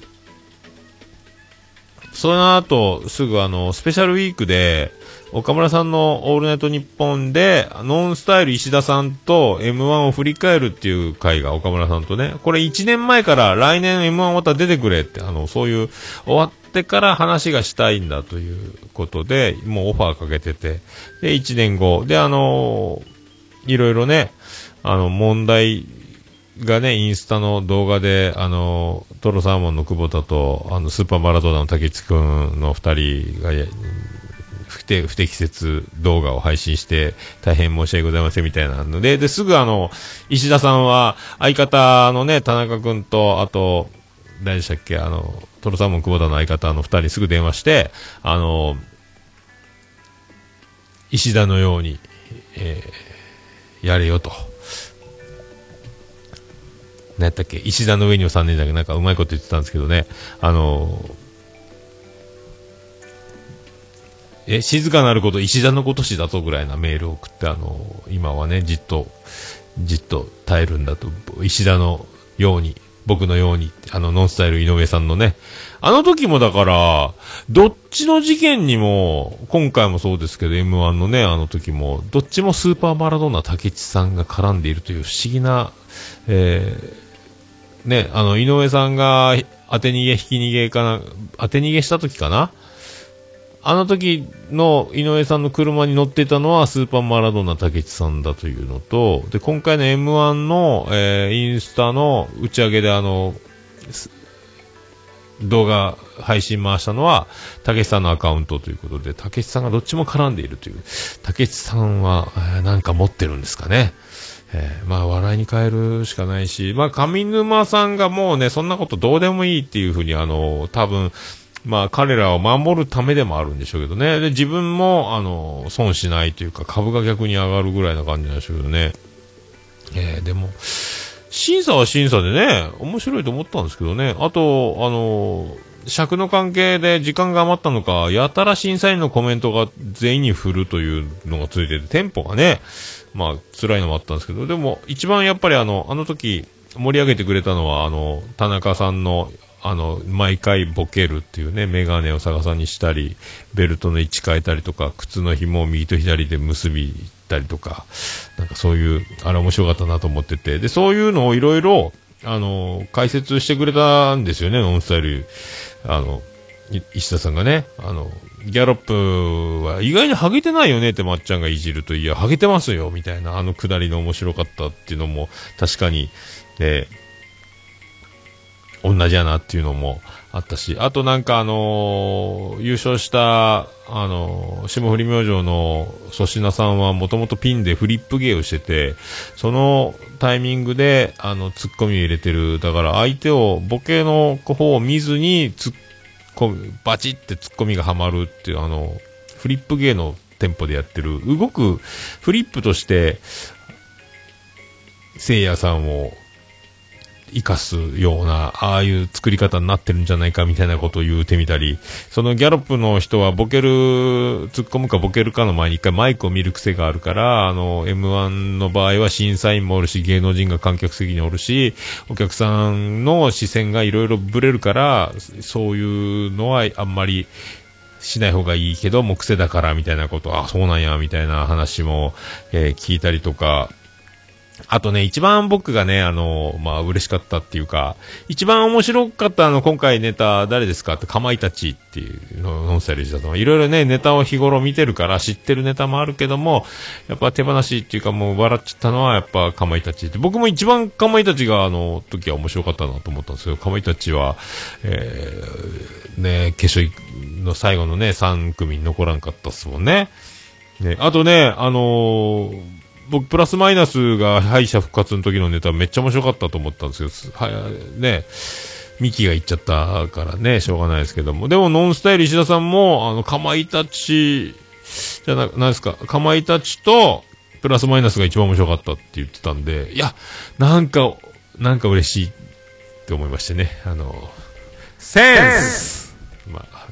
その後、すぐあの、スペシャルウィークで、岡村さんのオールナイトニッポンで、ノンスタイル石田さんと M1 を振り返るっていう回が岡村さんとね、これ1年前から来年 M1 また出てくれって、あの、そういう、終わってから話がしたいんだということで、もうオファーかけてて、で、1年後、で、あのいろいろね、あの、問題がね、インスタの動画で、あの、トロサーモンの久保田と、あの、スーパーマラドーナの竹内くんの二人が、不適不適切動画を配信して大変申し訳ございませんみたいなので、で、すぐあの、石田さんは相方のね、田中君と、あと、誰でしたっけ、あの、トロサーモン久保田の相方の二人にすぐ電話して、あの、石田のように、えー、やれよと。何やったっけ？石田の上に収んでんだけど、なんかうまいこと言ってたんですけどね。あのえ、静かなること石田のことしだとぐらいなメールを送って、あの、今はね、じっと、じっと耐えるんだと、石田のように、僕のように、あの、ノンスタイル井上さんのね、あの時もだから、どっちの事件にも、今回もそうですけど、M1 のね、あの時も、どっちもスーパーマラドーナ竹内さんが絡んでいるという不思議な、えー、ね、あの、井上さんが当て逃げ、引き逃げかな、当て逃げした時かなあの時の井上さんの車に乗っていたのはスーパーマラドーナ竹内さんだというのと、で、今回の M1 の、えー、インスタの打ち上げであの、動画配信回したのは、竹内さんのアカウントということで、竹内さんがどっちも絡んでいるという。竹内さんは、えー、なんか持ってるんですかね。えー、まあ、笑いに変えるしかないし、まあ、上沼さんがもうね、そんなことどうでもいいっていうふうに、あの、多分、まあ彼らを守るためでもあるんでしょうけどね。で、自分も、あの、損しないというか、株が逆に上がるぐらいな感じなんでしょうけどね。えー、でも、審査は審査でね、面白いと思ったんですけどね。あと、あの、尺の関係で時間が余ったのか、やたら審査員のコメントが全員に振るというのがついてて、テンポがね、まあ、辛いのもあったんですけど、でも、一番やっぱりあの、あの時、盛り上げてくれたのは、あの、田中さんのあの、毎回ボケるっていうね、メガネを逆さにしたり、ベルトの位置変えたりとか、靴の紐を右と左で結びたりとか、なんかそういう、あれ面白かったなと思ってて、で、そういうのをいろいろ、あの、解説してくれたんですよね、ノンスタイル。あの、石田さんがね、あの、ギャロップは意外にハゲてないよねってまっちゃんがいじると、いや、ハゲてますよ、みたいな、あのくだりの面白かったっていうのも、確かに、ね、同じやなっていうのもあったし、あとなんかあのー優勝した、あのー霜降り明星の粗品さんはもともとピンでフリップ芸をしてて、そのタイミングで、あの、ツッコミを入れてる。だから相手を、ボケの方を見ずに、ツッコミ、バチってツッコミがはまるっていう、あの、フリップ芸のテンポでやってる、動くフリップとして、せいやさんを生かすような、ああいう作り方になってるんじゃないかみたいなことを言うてみたり、そのギャロップの人はボケる、突っ込むかボケるかの前に一回マイクを見る癖があるから、あの、M1 の場合は審査員もおるし、芸能人が観客席におるし、お客さんの視線がいろいろブレるから、そういうのはあんまり、しない方がいいけど、もう癖だからみたいなこと、あ、そうなんや、みたいな話も、えー聞いたりとか、あとね、一番僕がね、あの、まあ、嬉しかったっていうか、一番面白かったあの、今回ネタ誰ですかって、かまいたちっていうの、ノンスタイル石田さんはいろいろね、ネタを日頃見てるから知ってるネタもあるけども、やっぱ手放しっていうかもう笑っちゃったのはやっぱかまいたちって、僕も一番かまいたちがあの、時は面白かったなと思ったんですけど、かまいたちは、えー、ね、決勝の最後のね、3組に残らんかったっすもんね。ね、あとね、あのー僕、プラスマイナスが敗者復活の時のネタめっちゃ面白かったと思ったんですけどす、はね、ミキが言っちゃったからね、しょうがないですけども。でも、ノンスタイル石田さんも、あの、かまいたち、じゃな、なんですか、かまいたちと、プラスマイナスが一番面白かったって言ってたんで、いや、なんか、なんか嬉しいって思いましてね。あの、センスまあ、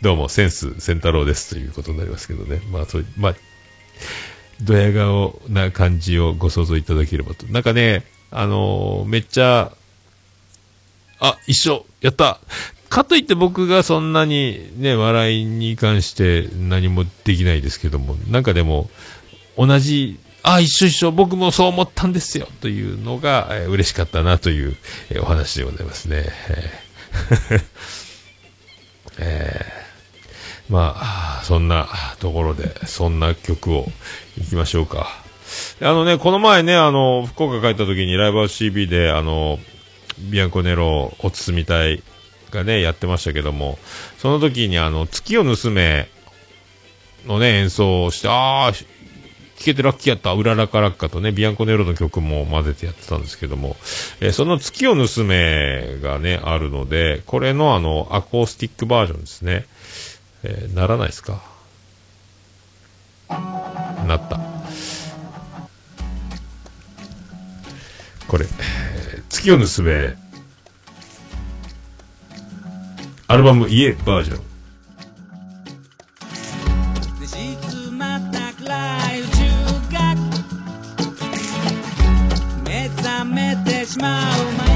どうも、センス、センタロウですということになりますけどね。まあ、そう、まあ、ドヤ顔な感じをご想像いただければと。なんかね、あのーめっちゃ、あ、一緒。やった。かといって僕がそんなにね、笑いに関して何もできないですけども、なんかでも、同じ、あ、一緒一緒、僕もそう思ったんですよ。というのが、えー嬉しかったなという、えーお話でございますね。えー。えまあ、そんなところで、そんな曲を行きましょうか。あのね、この前ね、あの、福岡帰った時にライブハウス CB で、あの、ビアンコネロ、おつみ隊がね、やってましたけども、その時にあの、月を盗めのね、演奏をして、ああ、聴けてラッキーやった、うららかラッカとね、ビアンコネロの曲も混ぜてやってたんですけども、えーその月を盗めがね、あるので、これのあの、アコースティックバージョンですね。えーならないですか？なった。これ、月を盗め、アルバム家バージョン。目覚めてしまう前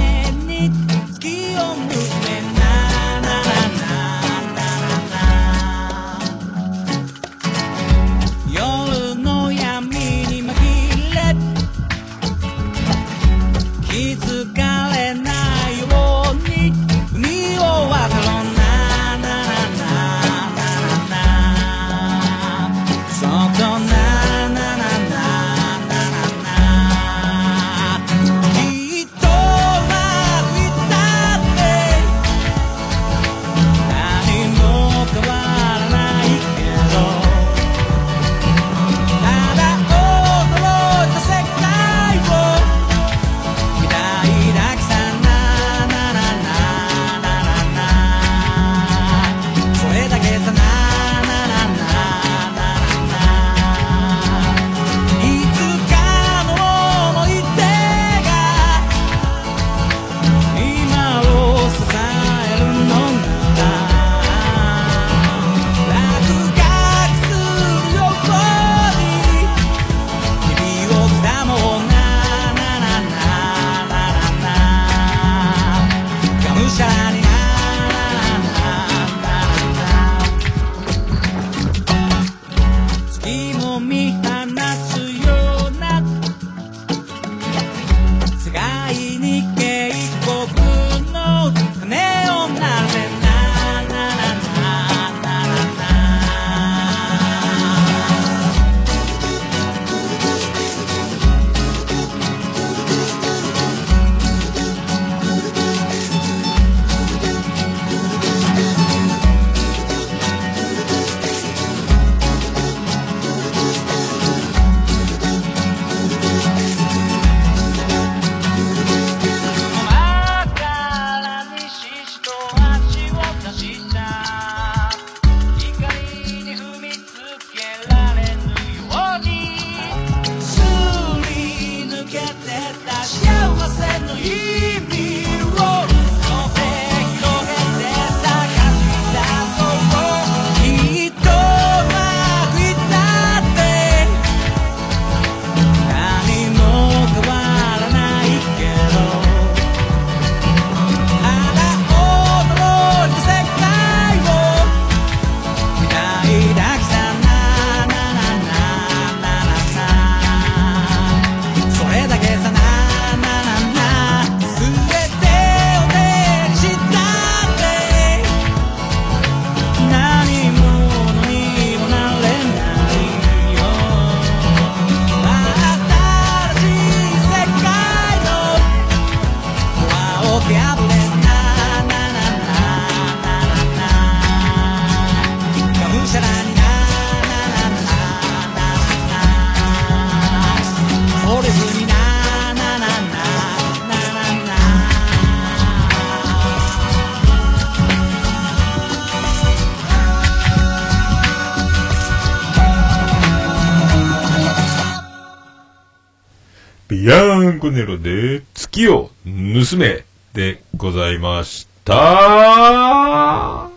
ネロで月を盗めでございました。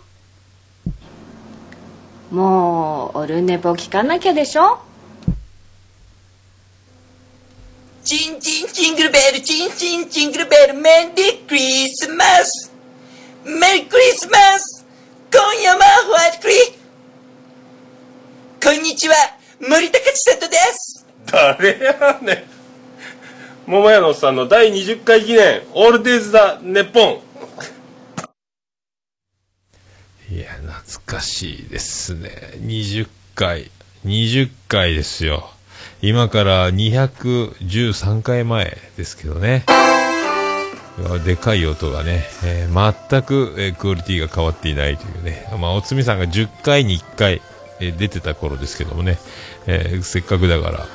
もうオルネポ聞かなきゃでしょ？チンチンチングルベル、チンチンチングルベル、メリークリスマス。メリークリスマス。今夜もホワイトクリこんにちは、森高千里です。誰やねん。桃屋のおっさんの第20回記念、オールデイズ・ザ・ネッポン。いや、懐かしいですね。20回。20回ですよ。今から213回前ですけどね。でかい音がね、えー全く、えークオリティが変わっていないというね。まあ、おつみさんが10回に1回、えー出てた頃ですけどもね、えーせっかくだから、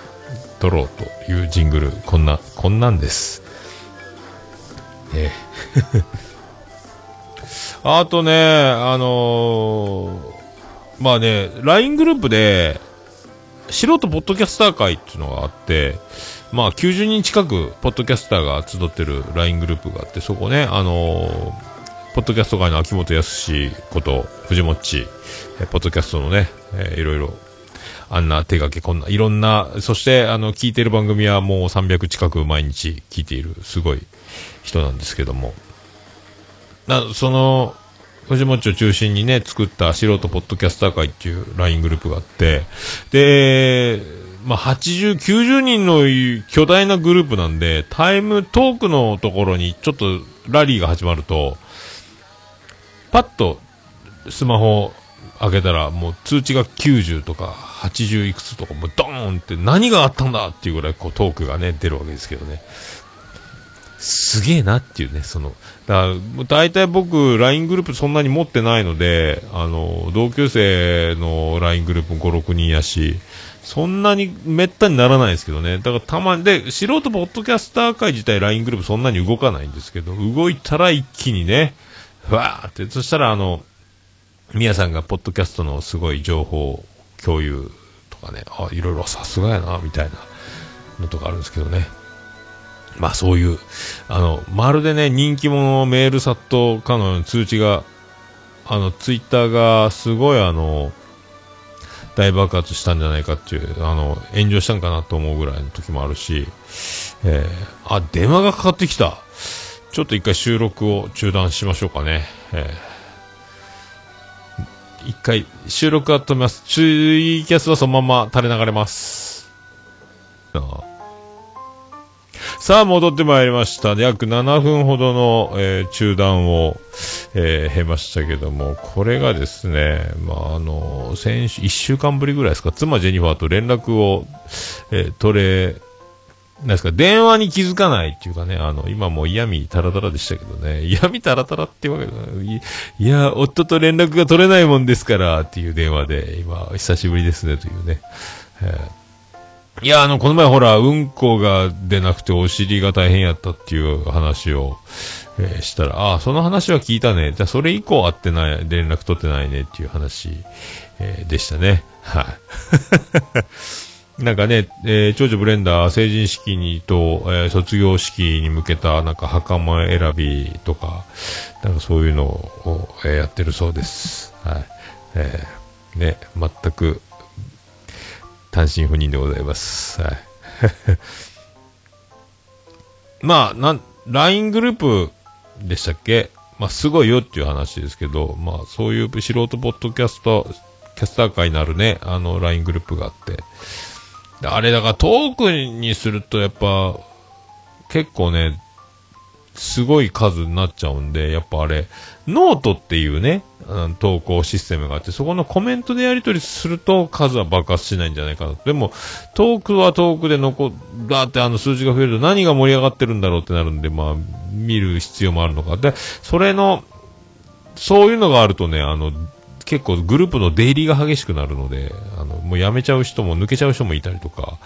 撮ろうというジングル、こんな、こんなんです。えーあとね、あのーまあね、LINE グループで、素人ポッドキャスター会っていうのがあって、まあ90人近くポッドキャスターが集ってる LINE グループがあって、そこね、あのーポッドキャスト界の秋元康こと藤もっち、ポッドキャストのね、えーいろいろ、あんな手掛け、こんな、いろんな、そして、あの、聞いてる番組はもう300近く毎日聞いている、すごい人なんですけども、なその、藤本を中心にね、作った素人ポッドキャスター会っていう LINE グループがあって、で、まあ、80、90人の巨大なグループなんで、タイムトークのところにちょっとラリーが始まると、パッとスマホ開けたらもう通知が90とか80いくつとかもうドーンって何があったんだっていうぐらいこうトークがね出るわけですけどね。すげえなっていうね、その、だから、大体僕、LINE グループそんなに持ってないので、あの、同級生の LINE グループ5、6人やし、そんなにめったにならないですけどね。だからたまに、で、素人ポッドキャスター会自体 LINE グループそんなに動かないんですけど、動いたら一気にね、わーって、そしたらあの、みやさんがポッドキャストのすごい情報共有とかね、あ、いろいろさすがやな、みたいなのとかあるんですけどね。まあそういう、あの、まるでね、人気者のメール殺到かのように通知が、あの、ツイッターがすごいあの、大爆発したんじゃないかっていう、あの、炎上したんかなと思うぐらいの時もあるし、えー、あ、電話がかかってきた。ちょっと一回収録を中断しましょうかね。えー、一回収録は止めます。ツイキャスはそのまま垂れ流れます。さあ、戻ってまいりました。約7分ほどの、えー中断を、えー経ましたけども、これがですね、まあ、あの、先週、1週間ぶりぐらいですか、妻ジェニファーと連絡を、えー取れ、なんですか、電話に気づかないっていうかね、あの、今もう嫌味タラタラでしたけどね、嫌味タラタラってわけではないいや、夫と連絡が取れないもんですから、っていう電話で、今、久しぶりですね、というね。えーいや、あの、この前ほら、うんこが出なくてお尻が大変やったっていう話を、えーしたら、ああ、その話は聞いたね。じゃ、それ以降会ってない、連絡取ってないねっていう話、えーでしたね。はい。なんかね、えー長女ブレンダー成人式にと、えー卒業式に向けたなんか袴選びとか、なんかそういうのを、えーやってるそうです。はい。えーね、全く単身赴任でございます。はい。まあ、なん、LINE グループでしたっけ？まあ、すごいよっていう話ですけど、まあ、そういう素人ポッドキャスト、キャスター界になるね、あの、LINE グループがあって。あれ、だからトークにすると、やっぱ、結構ね、すごい数になっちゃうんで、やっぱあれ、ノートっていうね、あの投稿システムがあって、そこのコメントでやり取りすると数は爆発しないんじゃないかな。でも、トークはトークで残、だってあの数字が増えると何が盛り上がってるんだろうってなるんで、まあ、見る必要もあるのか。で、それの、そういうのがあるとね、あの、結構グループの出入りが激しくなるので、あの、もう辞めちゃう人も抜けちゃう人もいたりとか、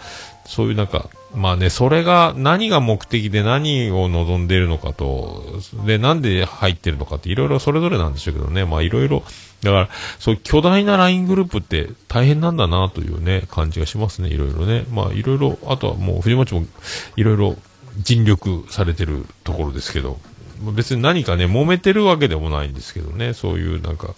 そういうなんか、まあね、それが何が目的で何を望んでいるのかと、で、なんで入ってるのかっていろいろそれぞれなんでしょうけどね、まあいろいろ、だから、そう巨大な LINE グループって大変なんだなというね、感じがしますね、いろいろね。まあいろいろ、あとはもう藤本もいろいろ尽力されてるところですけど、別に何かね、揉めてるわけでもないんですけどね、そういうなんか、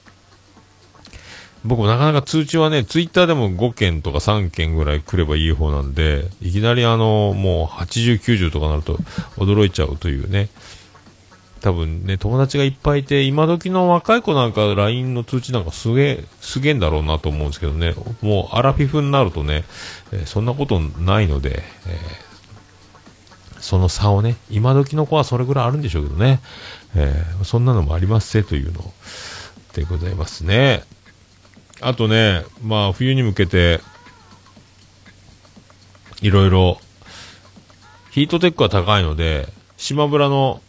僕もなかなか通知はね、ツイッターでも5件とか3件ぐらい来ればいい方なんで、いきなりあの、もう80、90とかなると驚いちゃうというね。多分ね、友達がいっぱいいて、今時の若い子なんか LINE の通知なんかすげえ、すげえんだろうなと思うんですけどね。もうアラフィフになるとね、えそんなことないので、えその差をね、今時の子はそれぐらいあるんでしょうけどね。えーそんなのもありますせというのでございますね。あとね、まあ、冬に向けて、いろいろ、ヒートテックは高いので、島村の、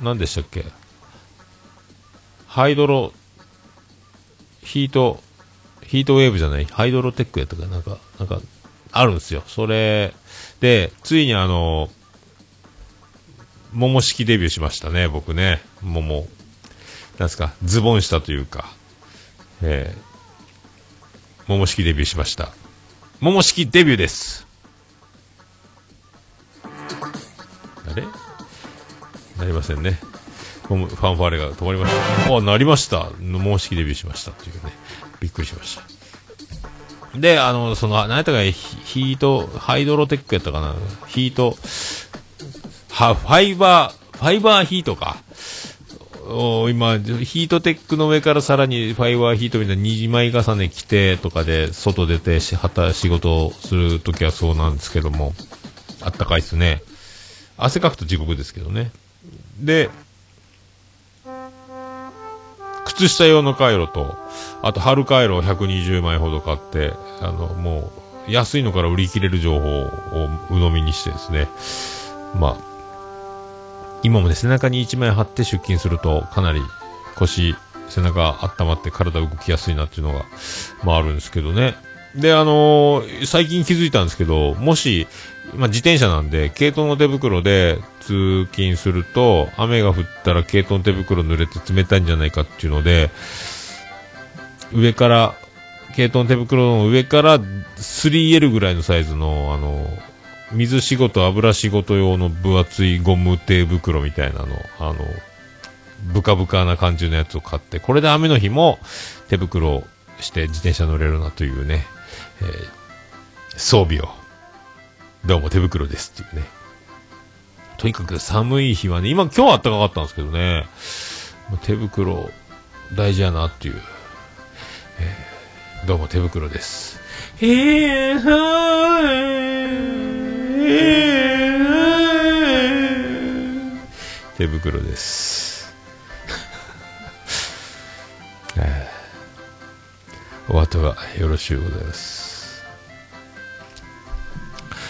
何でしたっけハイドロ、ヒート、ヒートウェーブじゃない、ハイドロテックやったかなんか、なんか、あるんですよ。それ、で、ついにあの、桃式デビューしましたね、僕ね。桃。なんすか、ズボン下というか。えー、桃式デビューしました。桃式デビューです。あれ？なりませんね。ファンファーレが止まりました。あ、なりました。桃式デビューしましたというね。びっくりしました。で、あの、その、何やったかヒヒート、ハイドロテックやったかな？ヒート、は、ファイバー、ファイバーヒートか。お今、ヒートテックの上からさらにファイバーヒートみたいな2枚重ね着てとかで外出て、仕事をするときはそうなんですけども、あったかいっすね。汗かくと地獄ですけどね。で、靴下用のカイロと、あと春カイロを120枚ほど買って、あの、もう、安いのから売り切れる情報を鵜呑みにしてですね、まあ、今もね、背中に1枚貼って出勤すると、かなり腰、背中温まって体動きやすいなっていうのが、まああるんですけどね。で、あのー最近気づいたんですけど、もし、まあ自転車なんで、軽トの手袋で通勤すると、雨が降ったら軽トン手袋濡れて冷たいんじゃないかっていうので、上から、軽トン手袋の上から 3L ぐらいのサイズの、あの、水仕事、油仕事用の分厚いゴム手袋みたいなの、あの、ブカブカな感じのやつを買って、これで雨の日も手袋をして自転車乗れるなというね、えー装備を、どうも手袋ですっていうね。とにかく寒い日はね、今今日は暖かかったんですけどね、手袋大事やなっていう、えーどうも手袋です。へーはー手袋です。えお後がよろしゅうございます。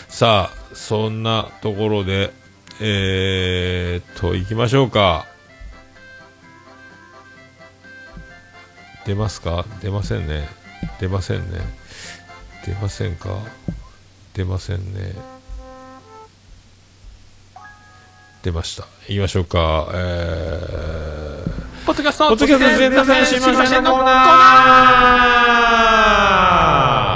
さあ、そんなところで、えーっと、行きましょうか。出ますか？出ませんね。出ませんね。出ませんか？出ませんね。出ました。行きましょうか。えー、ポッドキャストポッドキャスト全然知りませんのコーナー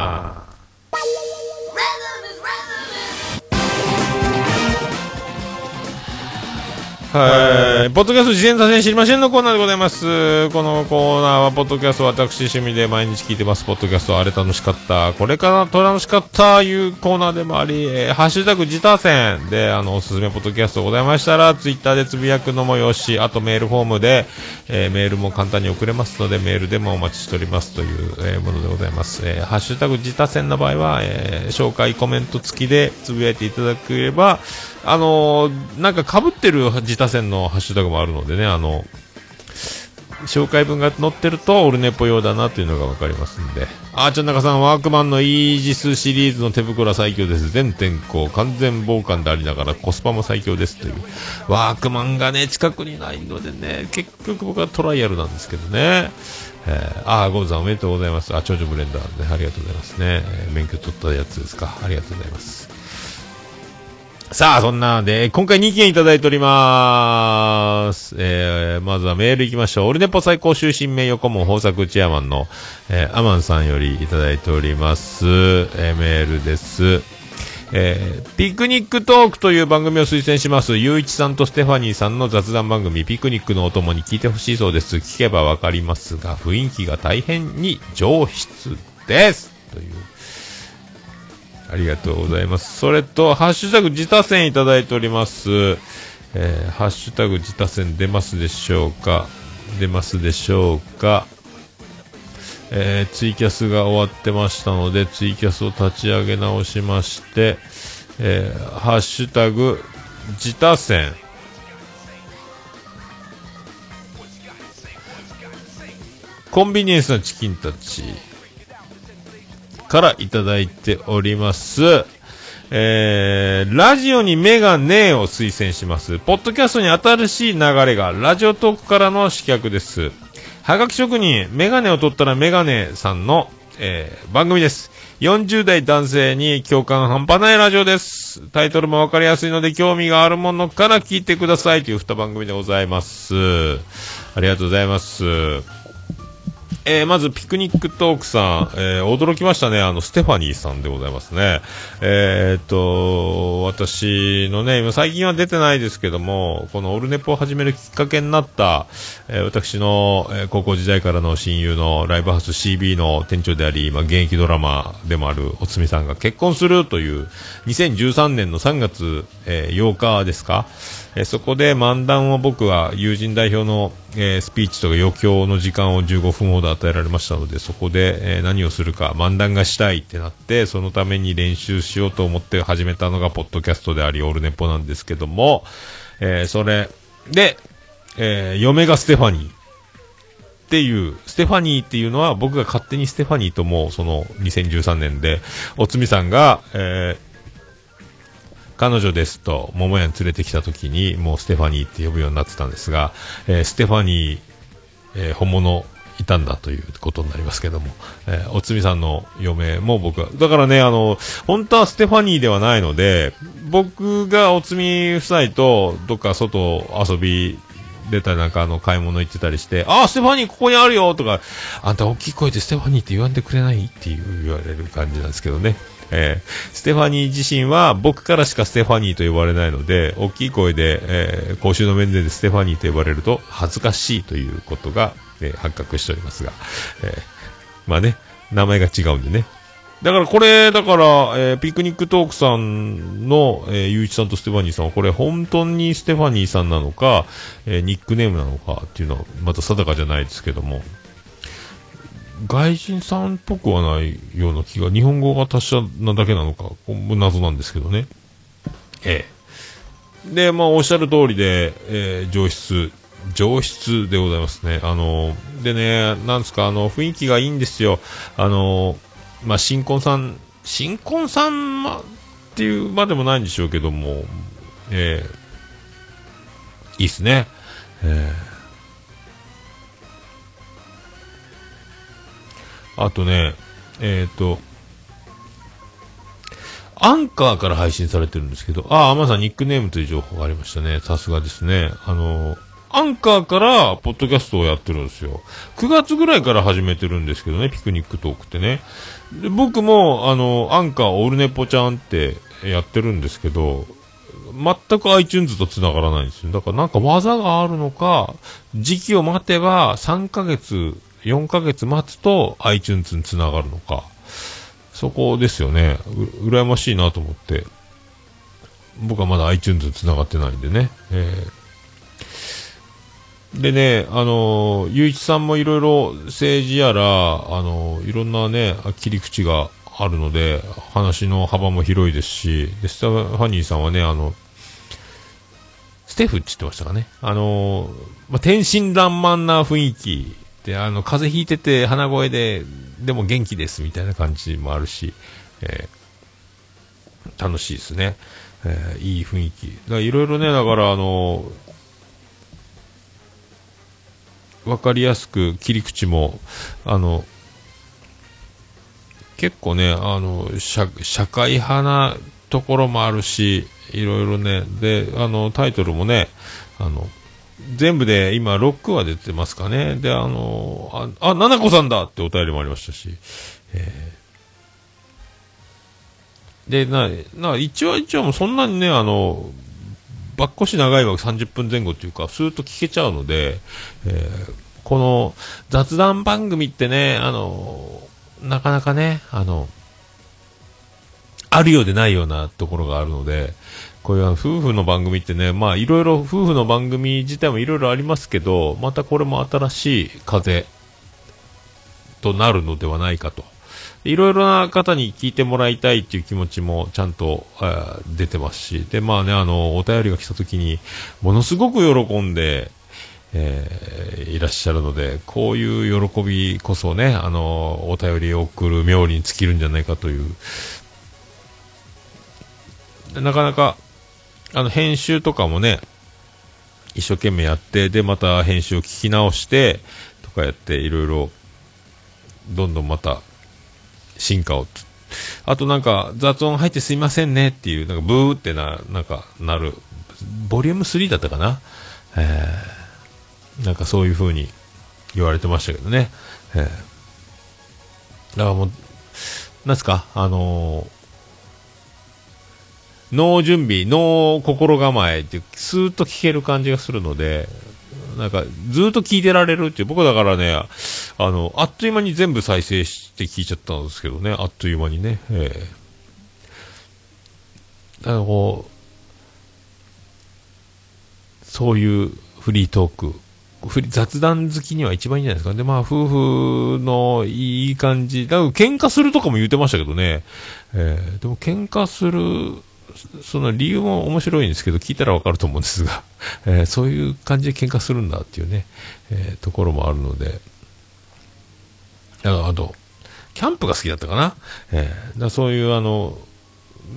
はい。ポッドキャスト事前多戦知りませんのコーナーでございます。このコーナーは、ポッドキャスト私趣味で毎日聞いてます。ポッドキャストあれ楽しかった。これからと楽しかったいうコーナーでもあり、えーハッシュタグ自他戦で、あの、おすすめポッドキャストございましたら、ツイッターでつぶやくのもよし、あとメールフォームで、えーメールも簡単に送れますので、メールでもお待ちしておりますという、えーものでございます。えーハッシュタグ自他戦の場合は、えー紹介コメント付きでつぶやいていただければ、あのなんか被ってる自他戦のハッシュタグもあるのでね、あの、紹介文が載ってるとオルネポ用だなというのがわかりますんで。あーちゃん中さん、ワークマンのイージスシリーズの手袋は最強です。全天候、完全防寒でありながらコスパも最強ですという。ワークマンがね、近くにないのでね、結局僕はトライアルなんですけどね。えー、あー、ゴムさんおめでとうございます。あ、長女ブレンダーね、ありがとうございますね。え免許取ったやつですか。ありがとうございます。さあ、そんなで、今回2件いただいております。えー、まずはメール行きましょう。オルネポ最高終身名誉顧問豊作チェアマンの、えー、アマンさんよりいただいております。えー、メールです。えーピクニックトークという番組を推薦します。ゆういちさんとステファニーさんの雑談番組、ピクニックのお供に聞いてほしいそうです。聞けばわかりますが、雰囲気が大変に上質です。という。ありがとうございます。それと、ハッシュタグ自他戦いただいております。えーハッシュタグ自他戦出ますでしょうか？出ますでしょうか？えーツイキャスが終わってましたので、ツイキャスを立ち上げ直しまして、えーハッシュタグ自他戦コンビニエンスなチキンたちからいただいております。えー、ラジオに目がねえを推薦します。ポッドキャストに新しい流れが、ラジオトークからの刺客です。はがき職人、メガネを取ったらメガネさんの、えー番組です。40代男性に共感半端ないラジオです。タイトルもわかりやすいので興味があるものから聞いてくださいという二番組でございます。ありがとうございます。えーまず、ピクニックトークさん、えー驚きましたね。あの、ステファニーさんでございますね。えーっと、私のね、今最近は出てないですけども、このオルネポを始めるきっかけになった、えー私の、えー高校時代からの親友のライブハウス CB の店長であり、まあ、現役ドラマでもあるおつみさんが結婚するという、2013年の3月、えー8日ですか、えそこで漫談を僕は友人代表の、えスピーチとか余興の時間を15分ほど与えられましたので、そこで、え何をするか漫談がしたいってなって、そのために練習しようと思って始めたのがポッドキャストであり、オールネポなんですけども、えそれで、え嫁がステファニー。っていう、ステファニーっていうのは僕が勝手にステファニーともその2013年で、おつみさんが、えー彼女ですと、桃屋に連れてきた時に、もうステファニーって呼ぶようになってたんですが、えーステファニー、えー本物いたんだということになりますけども、えーおつみさんの嫁も僕は、だからね、あの、本当はステファニーではないので、僕がおつみ夫妻とどっか外遊び出たりなんかあの買い物行ってたりして、あ、ステファニーここにあるよとか、あんた大きい声でステファニーって言わんでくれないっていう言われる感じなんですけどね。えーステファニー自身は僕からしかステファニーと呼ばれないので、大きい声で、えー公衆の面でステファニーと呼ばれると恥ずかしいということが、えー発覚しておりますが、えーまあね、名前が違うんでね。だからこれ、だから、えーピクニックトークさんの、えー、ゆういちさんとステファニーさんは、これ本当にステファニーさんなのか、えーニックネームなのかっていうのは、また定かじゃないですけども、外人さんっぽくはないような気が、日本語が達者なだけなのか、謎なんですけどね。ええ。で、まあ、おっしゃる通りで、えー上質、上質でございますね。あの、でね、なんですか、あの、雰囲気がいいんですよ。あの、まあ、新婚さん、新婚さんまっていうまでもないんでしょうけども、ええいいっすね。ええあとね、えっ、と、アンカーから配信されてるんですけど、ああ、まさんニックネームという情報がありましたね。さすがですね。あの、アンカーから、ポッドキャストをやってるんですよ。9月ぐらいから始めてるんですけどね、ピクニックトークってね。で僕も、あの、アンカー、オールネポちゃんってやってるんですけど、全く iTunes と繋がらないんですよ。だからなんか技があるのか、時期を待てば3ヶ月、4ヶ月待つと iTunes に繋がるのか。そこですよね。う、羨ましいなと思って。僕はまだ iTunes に繋がってないんでね。えーでね、あの、ゆういちさんもいろいろ政治やら、あのいろんなね、切り口があるので、話の幅も広いですし、で、ステファニーさんはね、あの、ステフって言ってましたかね。あのーまあ、天真爛漫な雰囲気で、あの、風邪ひいてて鼻声で、でも元気ですみたいな感じもあるし、えー楽しいですね。えーいい雰囲気。だいろいろね、だからあのわかりやすく切り口も、あの、結構ね、あの、社社会派なところもあるし、いろいろね、で、あの、タイトルもね、あの、全部で今6話出てますかね。で、あの、あ、あ、ななこさんだってお便りもありましたし、えーで、な、な、一話一話もそんなにね、あの、ばっこし長いわけ30分前後っていうか、スーッと聞けちゃうので、えーこの雑談番組ってね、あの、なかなかね、あの、あるようでないようなところがあるので、こういう夫婦の番組ってね、まあいろいろ夫婦の番組自体もいろいろありますけど、またこれも新しい風となるのではないかと。いろいろな方に聞いてもらいたいっていう気持ちもちゃんと、えー出てますし、で、まあね、あの、お便りが来た時に、ものすごく喜んで、えーいらっしゃるので、こういう喜びこそね、あの、お便りを送る妙に尽きるんじゃないかという。なかなか、あの、編集とかもね、一生懸命やって、で、また編集を聞き直して、とかやって、いろいろ、どんどんまた、進化を。あとなんか、雑音入ってすいませんねっていう、なんか、ブーってな、なんか、なる、ボリューム3だったかな？えー、なんかそういう風に言われてましたけどね。えー、だからもう、なんすか、あのー脳準備、脳心構えって、スーッと聞ける感じがするので、なんか、ずっと聞いてられるっていう、僕だからね、あの、あっという間に全部再生して聞いちゃったんですけどね、あっという間にね、ええ。だかこう、そういうフリートーク、雑談好きには一番いいんじゃないですか。で、まあ、夫婦のいい感じ、だから喧嘩するとかも言ってましたけどね、ええ。でも喧嘩する、その理由も面白いんですけど、聞いたらわかると思うんですが、えーそういう感じで喧嘩するんだっていうね、えーところもあるので、あと、キャンプが好きだったかな、えーだそういうあの、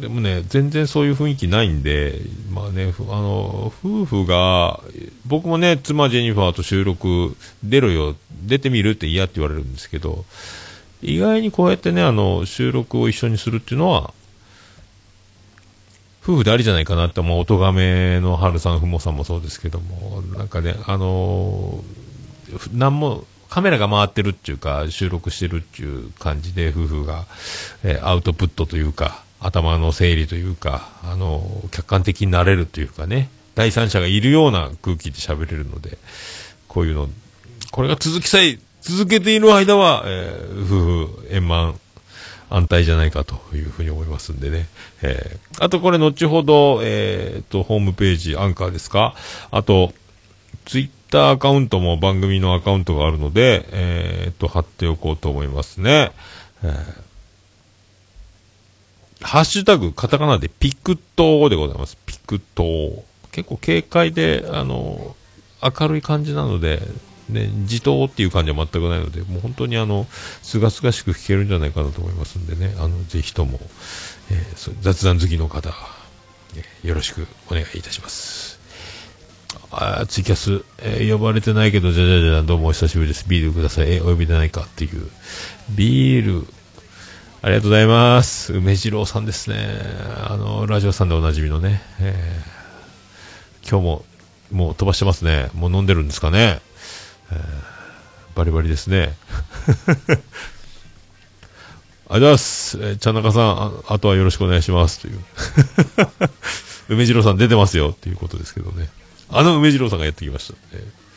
でもね、全然そういう雰囲気ないんで、まあね、あの、夫婦が、僕もね、妻ジェニファーと収録出ろよ、出てみるって嫌って言われるんですけど、意外にこうやってね、あの、収録を一緒にするっていうのは、夫婦でありじゃないかなって、もう、おとがめの春さん、ふもさんもそうですけども、なんかね、あのーなんも、カメラが回ってるっていうか、収録してるっていう感じで、夫婦が、えーアウトプットというか、頭の整理というか、あのー客観的になれるというかね、第三者がいるような空気で喋れるので、こういうの、これが続きさえ、続けている間は、えー夫婦円満、安泰じゃないかというふうに思いますんでね。えーあとこれ後ほど、えーと、ホームページ、アンカーですか？あと、ツイッターアカウントも番組のアカウントがあるので、えーと、貼っておこうと思いますね。えーハッシュタグ、カタカナでピクトーでございます。ピクトー。結構軽快で、あの、明るい感じなので、ね、自答っていう感じは全くないので、もう本当にあの、すがすがしく聞けるんじゃないかなと思いますんでね、あの、ぜひとも、えー雑談好きの方、よろしくお願いいたします。あツイキャス、えー呼ばれてないけど、じゃじゃじゃどうもお久しぶりです。ビールください。えーお呼びでないかっていう。ビール、ありがとうございます。梅次郎さんですね。あの、ラジオさんでおなじみのね。えー今日も、もう飛ばしてますね。もう飲んでるんですかね。えーバリバリですね。ありがとうございます。えー、ちゃなかさんあ、あとはよろしくお願いします。という。梅次郎さん出てますよっていうことですけどね。あの梅次郎さんがやってきました。えー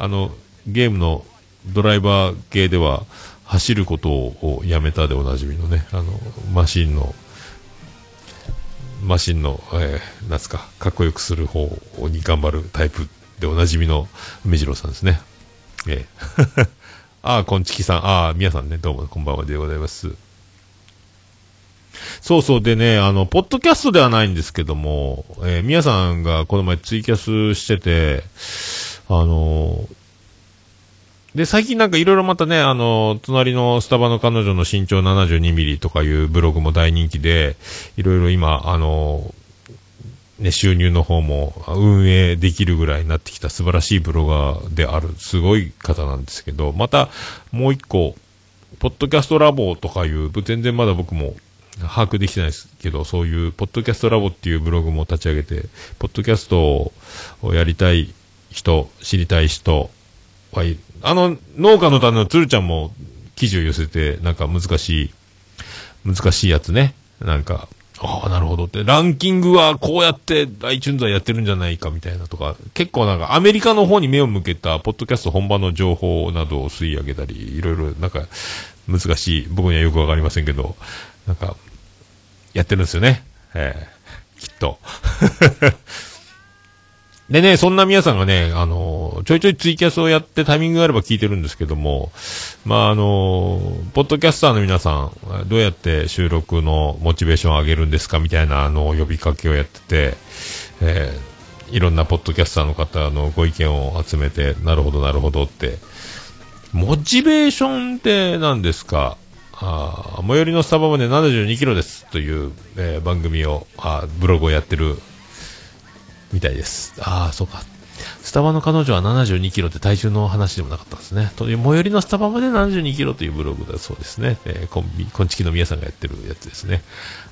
あの、ゲームのドライバー系では、走ることをやめたでおなじみのね、あの、マシンの、マシンの、えー、なんすか、かっこよくする方に頑張るタイプでおなじみの梅次郎さんですね。ええ ああ、こんちきさん。ああ、みやさんね、どうも、こんばんはでございます。そうそう、でね、あの、ポッドキャストではないんですけども、えー、みやさんがこの前ツイキャスしてて、あので、最近なんかいろいろまたね、あの、隣のスタバの彼女の身長72ミリとかいうブログも大人気で、いろいろ今、あの、ね、収入の方も運営できるぐらいになってきた素晴らしいブロガーである、すごい方なんですけど、またもう一個、ポッドキャストラボとかいう、全然まだ僕も把握できてないですけど、そういう、ポッドキャストラボっていうブログも立ち上げて、ポッドキャストをやりたい人、知りたい人はい、あの、農家の種のつるちゃんも記事を寄せて、なんか難しい、難しいやつね。なんか、ああ、なるほどって。ランキングはこうやって iTunes はやってるんじゃないかみたいなとか、結構なんかアメリカの方に目を向けた、ポッドキャスト本場の情報などを吸い上げたり、いろいろなんか難しい、僕にはよくわかりませんけど、なんか、やってるんですよね。ええきっと。でね、そんな皆さんがね、あの、ちょいちょいツイキャスをやってタイミングがあれば聞いてるんですけども、まあ、あの、ポッドキャスターの皆さん、どうやって収録のモチベーションを上げるんですかみたいな、あの、呼びかけをやってて、えーいろんなポッドキャスターの方のご意見を集めて、なるほど、なるほどって。モチベーションって何ですか？あ最寄りのスタバまで72キロですという、えー番組をあブログをやってるみたいです。ああ、そうか。スタバの彼女は72キロって体重の話でもなかったんですね。という最寄りのスタバまで72キロというブログだそうですね。えーコンビ、コンチキの皆さんがやってるやつですね。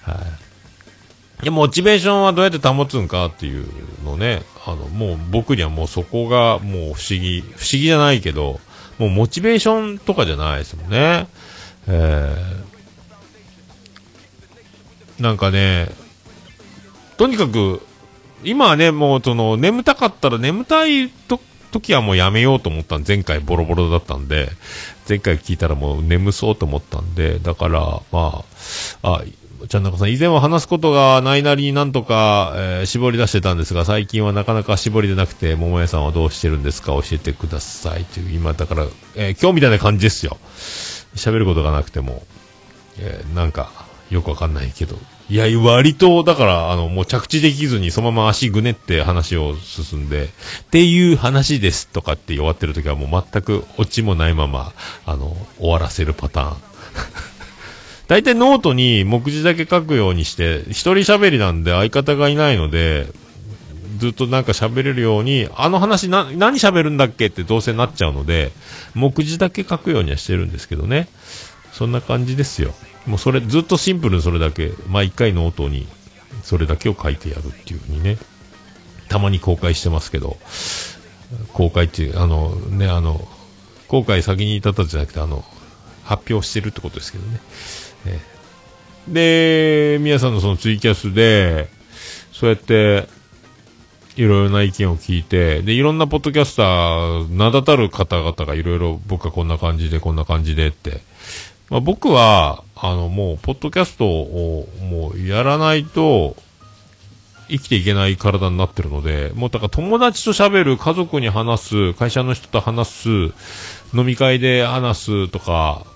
はい。で、モチベーションはどうやって保つんかっていうのね、あの、もう僕にはもうそこがもう不思議、不思議じゃないけど、もうモチベーションとかじゃないですもんね。えー、なんかね、とにかく、今はね、もうその、眠たかったら眠たいと、時はもうやめようと思ったん前回ボロボロだったんで、前回聞いたらもう眠そうと思ったんで、だから、まあ、あ、ちゃんなかさん、以前は話すことがないなりになんとか、えー絞り出してたんですが、最近はなかなか絞りでなくて、桃屋さんはどうしてるんですか教えてください。という、今だから、えー今日みたいな感じですよ。喋ることがなくても、えーなんか、よくわかんないけど。いや、割と、だから、あの、もう着地できずに、そのまま足ぐねって話を進んで、っていう話ですとかって終わってる時はもう全くオチもないまま、あの、終わらせるパターン。大体ノートに目次だけ書くようにして、一人喋りなんで相方がいないので、ずっとなんか喋れるように、あの話な、何喋るんだっけってどうせなっちゃうので、目次だけ書くようにはしてるんですけどね。そんな感じですよ。もうそれ、ずっとシンプルにそれだけ、毎回ノートに、それだけを書いてやるっていう風にね。たまに公開してますけど、公開っていう、あの、ね、あの、公開先にいたたじゃなくて、あの、発表してるってことですけどね。ええで、皆さんのそのツイキャスで、そうやって、いろいろな意見を聞いて、で、いろんなポッドキャスター、名だたる方々がいろいろ僕はこんな感じで、こんな感じでって。まあ、僕は、あの、もう、ポッドキャストを、もう、やらないと、生きていけない体になってるので、もうだから友達と喋る、家族に話す、会社の人と話す、飲み会で話すとか、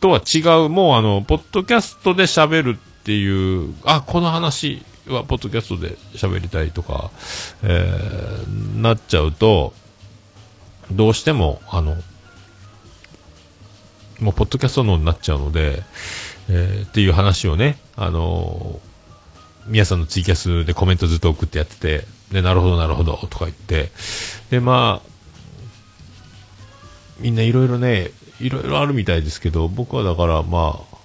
とは違う、もうあの、ポッドキャストで喋るっていう、あ、この話はポッドキャストで喋りたいとか、えーなっちゃうと、どうしても、あの、もうポッドキャストのになっちゃうので、えーっていう話をね、あのー皆さんのツイキャスでコメントずっと送ってやってて、で、なるほど、なるほど、とか言って、で、まあ、みんないろいろね、いろいろあるみたいですけど、僕はだから、まあ、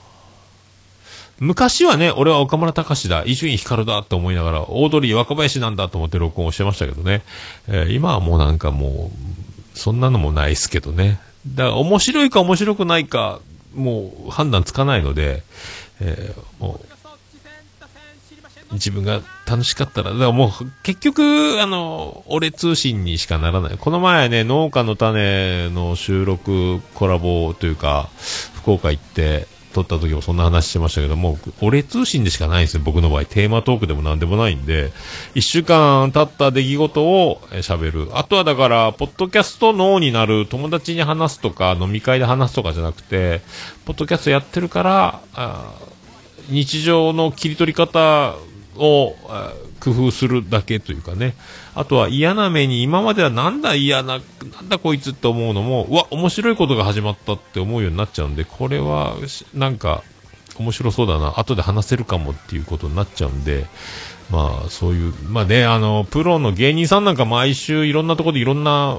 昔はね、俺は岡村隆史だ、伊集院光だって思いながら、オードリー若林なんだと思って録音してましたけどね、えー今はもうなんかもう、そんなのもないですけどね。だから面白いか面白くないか、もう判断つかないので、えーもう、自分が楽しかったら、だからもう結局、あの、俺通信にしかならない。この前ね、農家の種の収録コラボというか、福岡行って撮った時もそんな話してましたけども、俺通信でしかないんですよ、僕の場合。テーマトークでも何でもないんで、一週間経った出来事をえー喋る。あとはだから、ポッドキャスト脳になる友達に話すとか、飲み会で話すとかじゃなくて、ポッドキャストやってるから、あ日常の切り取り方を工夫するだけというかね。あとは嫌な目に今まではなんだ嫌な、なんだこいつって思うのも、うわ、面白いことが始まったって思うようになっちゃうんで、これはなんか面白そうだな、後で話せるかもっていうことになっちゃうんで、まあそういう、まあね、あの、プロの芸人さんなんか毎週いろんなところでいろんな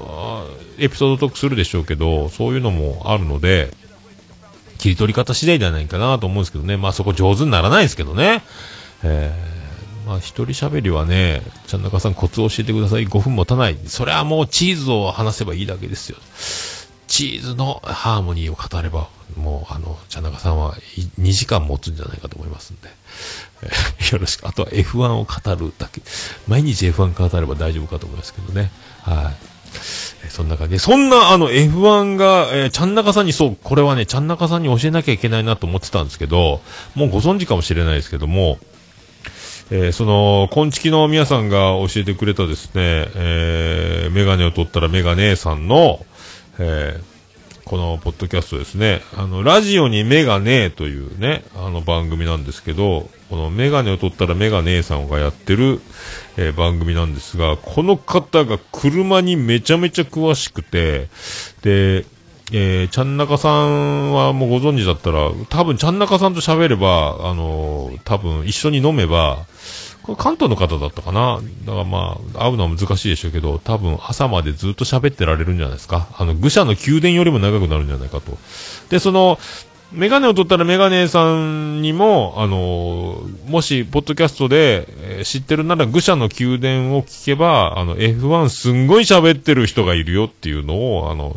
エピソードトークするでしょうけど、そういうのもあるので、切り取り方次第ではないかなと思うんですけどね。まあそこ上手にならないですけどね。えー、まあ一人喋りはね、ちゃん中さんコツを教えてください。5分持たない。それはもうチーズを話せばいいだけですよ。チーズのハーモニーを語れば、もうあの、ちゃん中さんは2時間持つんじゃないかと思いますんで。よろしく。あとは F1 を語るだけ。毎日 F1 語れば大丈夫かと思いますけどね。はい。そんな感じで、そんなあの F1 が、えー、ちゃんなかさんに、そう、これはね、ちゃんなかさんに教えなきゃいけないなと思ってたんですけど、もうご存知かもしれないですけども、えーその、こんちきの皆さんが教えてくれたですね、えーメガネを取ったらメガネさんの、えーこのポッドキャストですね、あの、ラジオにメガネというね、あの番組なんですけど、このメガネを取ったらメガネさんがやってる、えー番組なんですが、この方が車にめちゃめちゃ詳しくて、で、えー、ちゃんなかさんはもうご存知だったら、多分ちゃんなかさんと喋れば、あのー多分一緒に飲めば、これ関東の方だったかな？だからまあ、会うのは難しいでしょうけど、多分朝までずっと喋ってられるんじゃないですか？あの、愚者の宮殿よりも長くなるんじゃないかと。で、その、メガネを取ったらメガネさんにも、あのーもし、ポッドキャストで、えー知ってるなら、愚者の宮殿を聞けば、あの、F1 すんごい喋ってる人がいるよっていうのを、あの、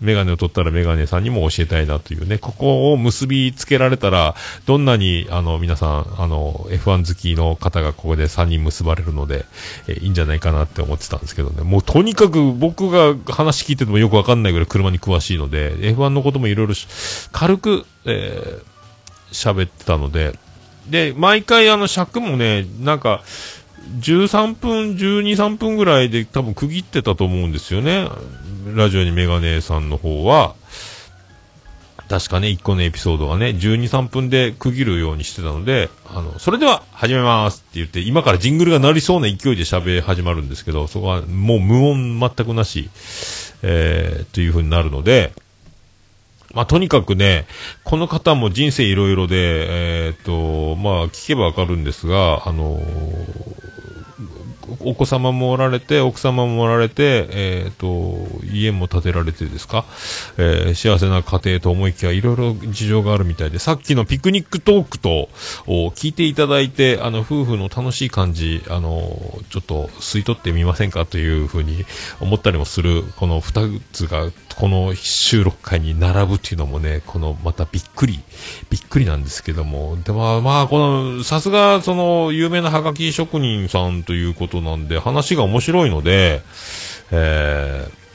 メガネを取ったらメガネさんにも教えたいなというね、ここを結びつけられたら、どんなに、あの、皆さん、あの、F1 好きの方がここで3人結ばれるので、えーいいんじゃないかなって思ってたんですけどね、もうとにかく僕が話聞いててもよくわかんないぐらい車に詳しいので、F1 のこともいろいろし軽く、えー喋ってたので、で、毎回あの尺もね、なんか、13分、12、3分ぐらいで多分区切ってたと思うんですよね。ラジオにメガネさんの方は。確かね、1個のエピソードはね、12、3分で区切るようにしてたので、あの、それでは始めますって言って、今からジングルが鳴りそうな勢いで喋り始まるんですけど、そこはもう無音全くなし、えー、という風になるので、まあ、とにかくね、この方も人生いろいろで、えーっと、まあ、聞けばわかるんですが、あのお子様もおられて、奥様もおられて、えーっと、家も建てられてですか、えー幸せな家庭と思いきや、いろいろ事情があるみたいで、さっきのピクニックトークと、お聞いていただいて、あの、夫婦の楽しい感じ、あのちょっと吸い取ってみませんか？というふうに思ったりもする、この二つが、この収録会に並ぶっていうのもね、このまたびっくり、びっくりなんですけども、でもまあ、この、さすがその有名なハガキ職人さんということなんで、話が面白いので、えー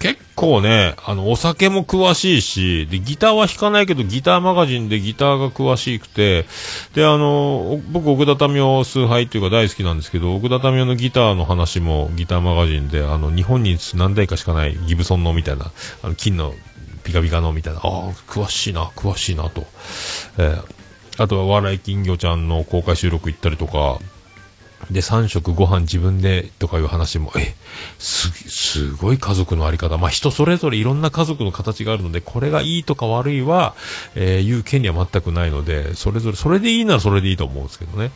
結構ね、あの、お酒も詳しいし、で、ギターは弾かないけど、ギターマガジンでギターが詳しくて、で、あの、僕、奥田民生崇拝っていうか大好きなんですけど、奥田民生のギターの話もギターマガジンで、あの、日本に何台かしかないギブソンのみたいな、あの、金のピカピカのみたいな、ああ、詳しいな、詳しいなと。えーあとは、笑い金魚ちゃんの公開収録行ったりとか、で、3食ご飯自分でとかいう話も、え、す、すごい家族のあり方。まあ、人それぞれいろんな家族の形があるので、これがいいとか悪いは、えー言う権利は全くないので、それぞれ、それでいいならそれでいいと思うんですけどね。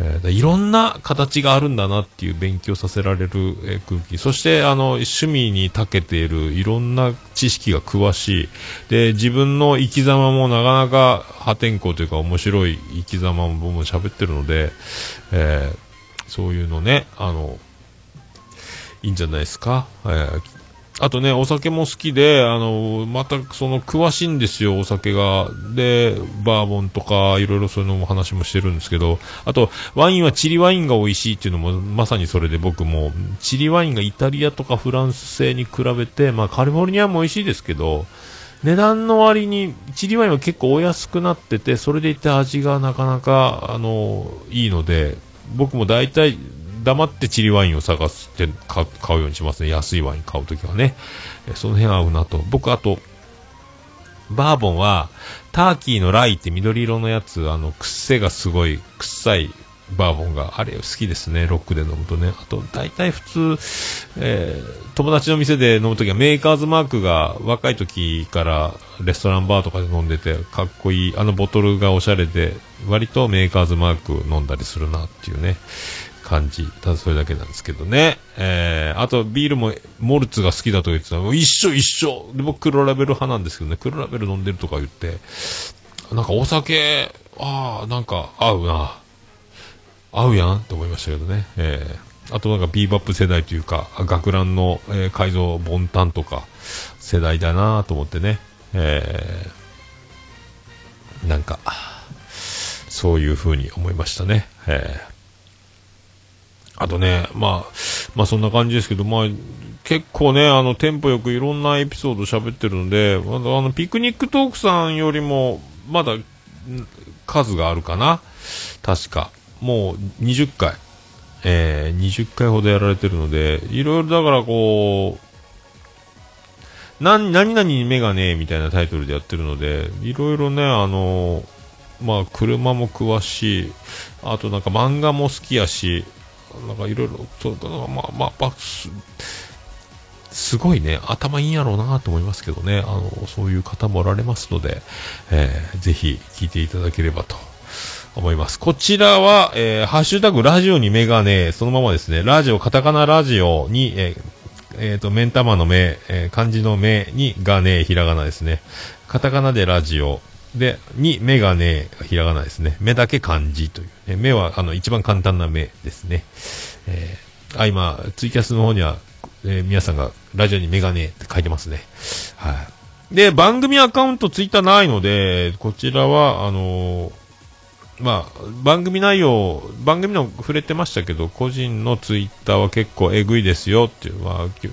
えーいろんな形があるんだなっていう勉強させられる、えー空気。そして、あの、趣味に長けているいろんな知識が詳しい。で、自分の生き様もなかなか破天荒というか面白い生き様も僕も喋ってるので、えーそういうのね、あの、いいんじゃないですか？えーあとね、お酒も好きで、あの、また、その、詳しいんですよ、お酒が。で、バーボンとか、いろいろそういうのも話もしてるんですけど、あと、ワインはチリワインが美味しいっていうのも、まさにそれで僕も、チリワインがイタリアとかフランス製に比べて、まあ、カリフォルニアも美味しいですけど、値段の割に、チリワインは結構お安くなってて、それでいて味がなかなか、あの、いいので、僕も大体、黙ってチリワインを探して買うようにしますね。安いワイン買うときはね。その辺合うなと。僕、あと、バーボンは、ターキーのライって緑色のやつ、あの、癖がすごい、臭いバーボンが、あれ好きですね、ロックで飲むとね。あと、大体普通、えー友達の店で飲むときはメーカーズマークが若い時からレストランバーとかで飲んでて、かっこいい、あのボトルがおしゃれで、割とメーカーズマーク飲んだりするなっていうね、感じ。ただそれだけなんですけどね。えー、あとビールもモルツが好きだと言ってたの一緒一緒で僕黒ラベル派なんですけどね、黒ラベル飲んでるとか言って、なんかお酒、ああ、なんか合うな。合うやん？と思いましたけどね。えー、あとなんかビーバップ世代というか、学ランの、えー改造ボンタンとか世代だなと思ってね。えー、なんか、そういう風に思いましたね。えーあとね、まあ、まあそんな感じですけど、まあ、結構ね、あの、テンポよくいろんなエピソード喋ってるんで、あの、ピクニックトークさんよりも、まだ、数があるかな確か。もう20回。えー、20回ほどやられてるので、いろいろだからこう、な、何々に目がねえみたいなタイトルでやってるので、いろいろね、あのまあ、車も詳しい、あとなんか漫画も好きやし、なんかいろいろ、そうだからまあ、まあ、まあすすごいね、頭いいんやろうなと思いますけどね、あの、そういう方もおられますので、えーぜひ聞いていただければと思います。こちらは、えーハッシュタグラジオにメガネ、そのままですね、ラジオ、カタカナラジオに、えーえーと、目ん玉の目、えー漢字の目にがね、ひらがなですね。カタカナでラジオ。で、に、目がね、ひらがなですね。目だけ漢字という、ね。目は、あの、一番簡単な目ですね。えーあ、今、ツイキャスの方には、えー皆さんが、ラジオにメガネって書いてますね。はい。で、番組アカウントツイッターないので、こちらは、あのーまあ、番組内容、番組の触れてましたけど、個人のツイッターは結構えぐいですよっていう、まあ、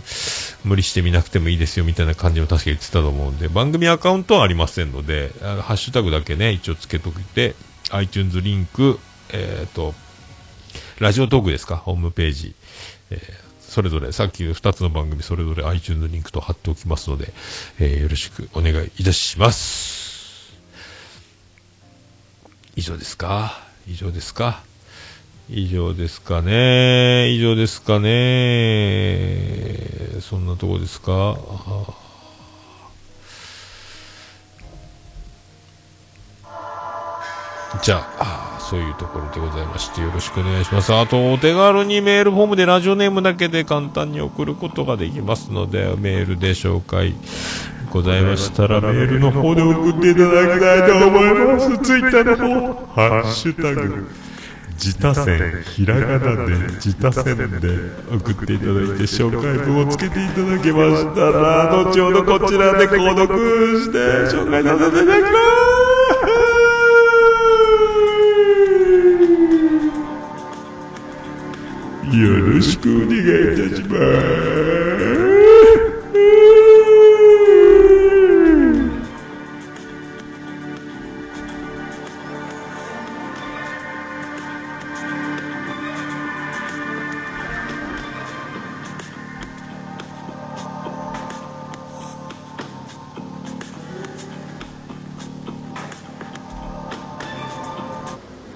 無理してみなくてもいいですよみたいな感じも確か言ってたと思うんで、番組アカウントはありませんので、あのハッシュタグだけね、一応つけといて、iTunes リンク、えっ、と、ラジオトークですか、ホームページ。えーそれぞれ、さっき2つの番組、それぞれ iTunes リンクと貼っておきますので、えーよろしくお願いいたします。以上ですか？以上ですか？以上ですかね？以上ですかね？そんなとこですか？あじゃあそういうところでございましてよろしくお願いします。あとお手軽にメールフォームでラジオネームだけで簡単に送ることができますのでメールで紹介ございましたらメールの方で送っていただきたいと思います。ツイッターの方ハッシュタグ自他線ひらがなで自他線で送っていただいて紹介文をつけていただけましたら後ほどこちらで購読して紹介させていただきます。よろしくお願いいたします「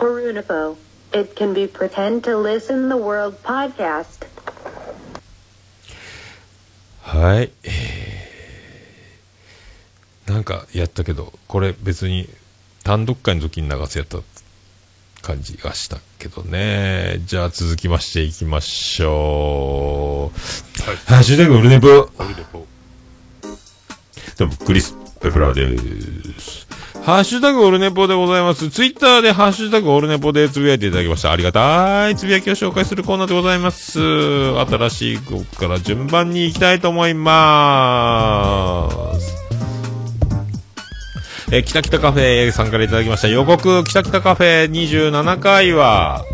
Perunipo. It can be pretend to listen the world podcast. はい。えーなんかやったけど、これ別に単独会の時に流すやった感じがしたけどね。じゃあ続きましていきましょう。ハッシュタグオルネポ。どうも、クリス・ペプラーです。ハッシュタグオルネポでございます。ツイッターでハッシュタグオルネポでつぶやいていただきました。ありがたい。つぶやきを紹介するコーナーでございます。新しい曲から順番に行きたいと思いまーす。えー、北北カフェさんからいただきました予告、北北カフェ27回は、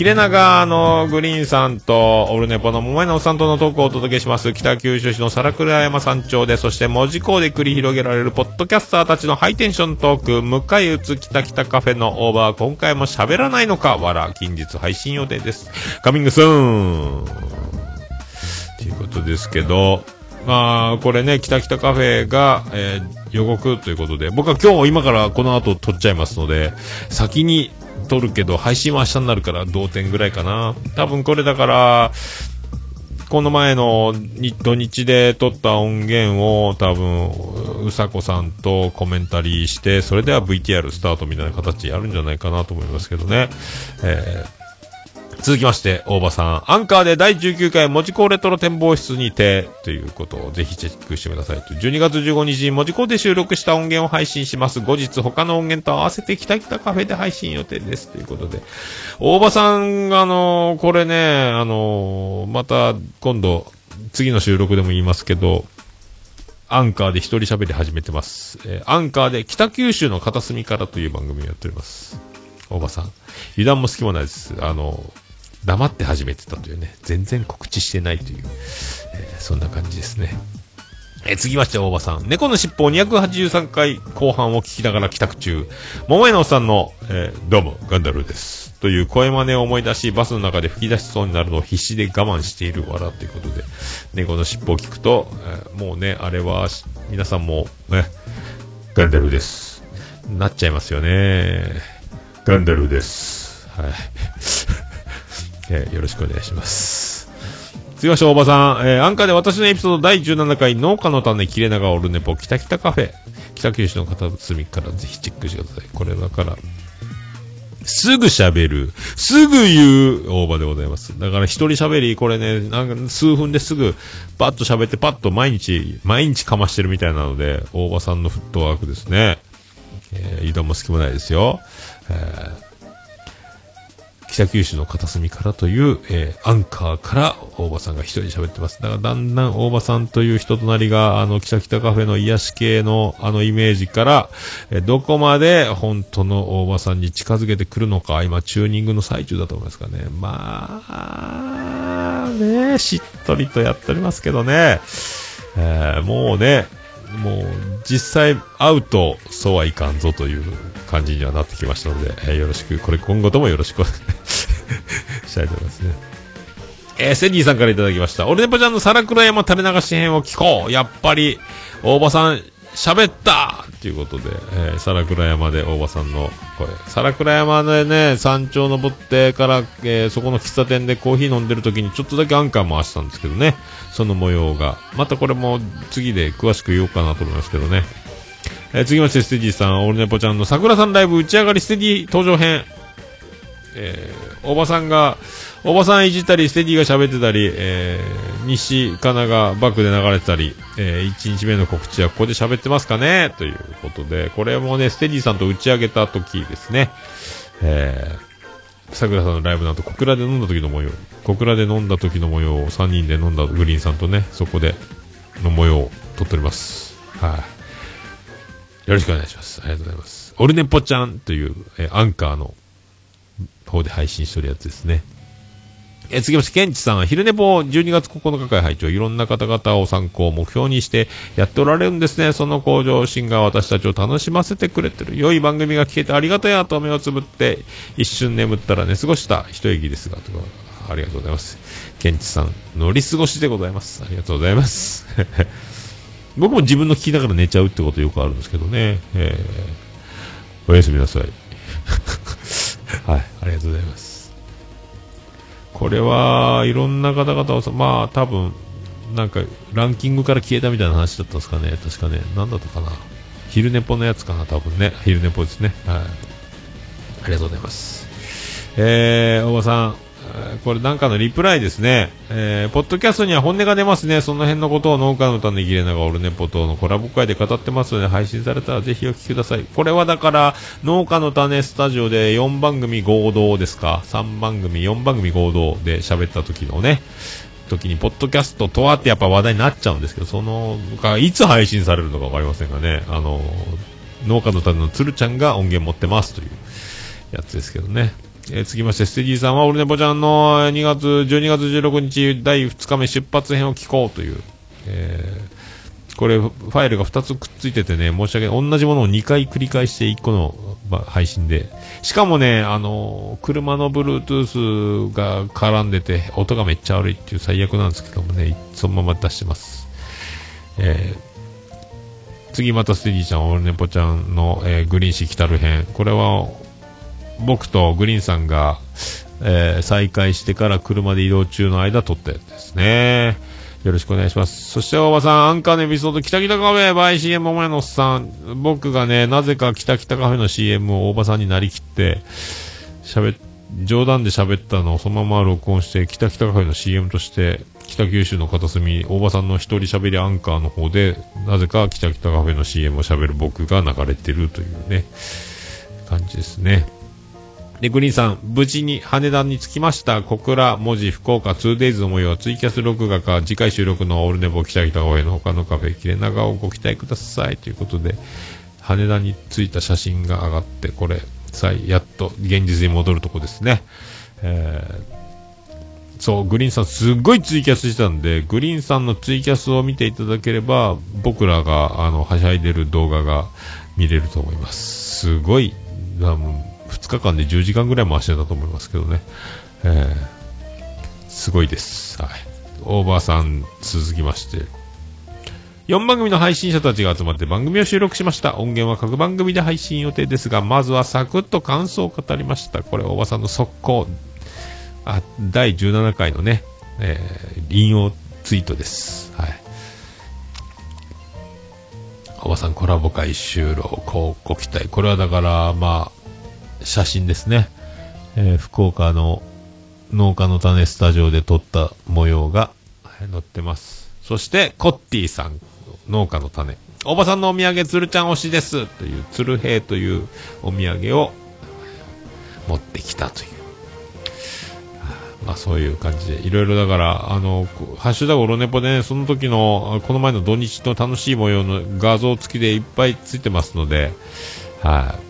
切れ長のグリーンさんと、オルネポの桃井のおっさんとのトークをお届けします。北九州市の皿倉山山頂で、そして文字港で繰り広げられるポッドキャスターたちのハイテンショントーク、迎え撃つ北北カフェのオーバー、今回も喋らないのか、わら、近日配信予定です。カミングスーンということですけど、まあ、これね、北北カフェが、えー予告ということで、僕は今日今からこの後撮っちゃいますので、先に撮るけど、配信は明日になるから同点ぐらいかな。多分これだから、この前の土日で撮った音源を多分、うさこさんとコメンタリーして、それでは VTR スタートみたいな形やるんじゃないかなと思いますけどね。えー続きまして、大場さん。アンカーで第19回文字工レトロ展望室にて、ということをぜひチェックしてくださいと。12月15日に文字工で収録した音源を配信します。後日他の音源と合わせて北北カフェで配信予定です。ということで。大場さん、あのこれね、あのまた今度、次の収録でも言いますけど、アンカーで一人喋り始めてます。えーアンカーで北九州の片隅からという番組をやっております。大場さん。油断も隙もないです。あの、黙って始めてたというね、全然告知してないという、えーそんな感じですね。えー続きまして、大場さん。猫の尻尾283回後半を聞きながら帰宅中、桃屋のおさんの、えーどうも、ガンダルーです。という声真似を思い出し、バスの中で吹き出しそうになるのを必死で我慢しているわらということで、猫の尻尾を聞くと、えーもうね、あれは、皆さんも、ね、ガンダルーです。なっちゃいますよね。ガンダルーです。はい。えーよろしくお願いします。次はしょおばさん、えー、アンカーで私のエピソード第17回農家の種切れ長オルネポ北北カフェ北九州の片隅からぜひチェックしてください。これだから、すぐ喋る。すぐ言う大場でございます。だから一人喋り、これね、なんか数分ですぐパッと喋ってパッと毎日、毎日かましてるみたいなので、大場さんのフットワークですね。えー、油断も隙もないですよ。えー北九州の片隅からという、えーアンカーから大場さんが一人喋ってます。だからだんだん大場さんという人となりが、あの、北北カフェの癒し系のあのイメージから、えーどこまで本当の大場さんに近づけてくるのか、今チューニングの最中だと思いますかね。まあ、ね、しっとりとやっておりますけどね。えーもうね、もう実際会うとそうはいかんぞという感じにはなってきましたので、えーよろしく、これ今後ともよろしく したいと思いますね。えー、セディさんから頂きました。俺ネポちゃんの皿倉山垂れ流し編を聞こうやっぱり、大場さん、喋ったということで、えー、皿倉山で大場さんの声。皿倉山でね、山頂登ってから、えーそこの喫茶店でコーヒー飲んでる時にちょっとだけアンカー回したんですけどね。その模様が。またこれも次で詳しく言おうかなと思いますけどね。えー次まして、ステディさん、オールネポちゃんの桜さんライブ打ち上がりステディ登場編。えーおばさんが、おばさんいじったり、ステディが喋ってたり、えー西かながバックで流れてたり、えー1日目の告知はここで喋ってますかね？ということで、これもね、ステディさんと打ち上げた時ですね。えー、桜さんのライブの後、小倉で飲んだ時の模様、小倉で飲んだ時の模様を3人で飲んだグリーンさんとね、そこでの模様を撮っております。はい、よろしくお願いします。ありがとうございます。オルネポちゃんという、えーアンカーの方で配信してるやつですね。え次まして、ケンチさん、昼寝坊12月9日会拝聴いろんな方々を参考、目標にしてやっておられるんですね。その向上心が私たちを楽しませてくれてる。良い番組が聞けてありがたやと目をつぶって、一瞬眠ったら寝過ごした一息ですが、とかありがとうございます。ケンチさん、乗り過ごしでございます。ありがとうございます。僕も自分の聞きながら寝ちゃうってことよくあるんですけどね。えーおやすみなさい。はい、ありがとうございます。これはいろんな方々をさ、まあ多分、なんかランキングから消えたみたいな話だったんですかね。確かね、なんだったかな。昼寝ぽのやつかな、多分ね。昼寝ぽですね。はい。ありがとうございます。えー、おばさん、これなんかのリプライですね。えー、ポッドキャストには本音が出ますね。その辺のことを農家の種切れながオルネポとのコラボ会で語ってますので、配信されたらぜひお聞きください。これはだから、農家の種スタジオで4番組合同ですか ?3 番組、4番組合同で喋った時のね、時に、ポッドキャストとはってやっぱ話題になっちゃうんですけど、その、がいつ配信されるのかわかりませんがね、あの、農家の種の鶴ちゃんが音源持ってますというやつですけどね。えー続きまして、ステディさんは、オルネポちゃんの2月、12月16日第2日目出発編を聞こうという、えーこれ、ファイルが2つくっついててね、申し訳ない。同じものを2回繰り返して1個の、ま配信で。しかもね、あのー車の Bluetooth が絡んでて、音がめっちゃ悪いっていう最悪なんですけどもね、そのまま出してます。えー次またステディちゃん、オルネポちゃんの、えーグリーンシ来たる編。これは、僕とグリーンさんが、えー再開してから車で移動中の間撮ったやつですね。よろしくお願いします。そして、大場さん、アンカーのエピソード、北北カフェ、バイ CM お前のおっさん。僕がね、なぜか北北カフェの CM を大場さんになりきって、喋冗談で喋ったのをそのまま録音して、北北カフェの CM として、北九州の片隅、大場さんの一人喋りアンカーの方で、なぜか北北カフェの CM を喋る僕が流れてるというね、感じですね。で、グリーンさん、無事に羽田に着きました。小倉、文字、福岡、2days の模様はツイキャス録画か、次回収録のオールネボ北北カフェの他のカフェ、切れ長をご期待ください。ということで、羽田に着いた写真が上がって、これ、さいやっと現実に戻るとこですね。えーそう、グリーンさんすっごいツイキャスしてたんで、グリーンさんのツイキャスを見ていただければ、僕らが、あの、はしゃいでる動画が見れると思います。すごい、あの2日間で10時間ぐらい回してたと思いますけどね。えーすごいです。はい。オーバーさん続きまして、4番組の配信者たちが集まって番組を収録しました。音源は各番組で配信予定ですが、まずはサクッと感想を語りました。これ、大場さんの速攻。あ、第17回のね、えー引用ツイートです。はい。大場さんコラボ会収録、こうご期待。これはだから、まあ、写真ですね。えー福岡の農家の種スタジオで撮った模様が載ってます。そして、コッティさん、農家の種。おばさんのお土産、つるちゃん推しです。という、つるへいというお土産を持ってきたという。まあそういう感じで、いろいろだから、あの、ハッシュタグオロネポでね、その時の、この前の土日の楽しい模様の画像付きでいっぱいついてますので、はい、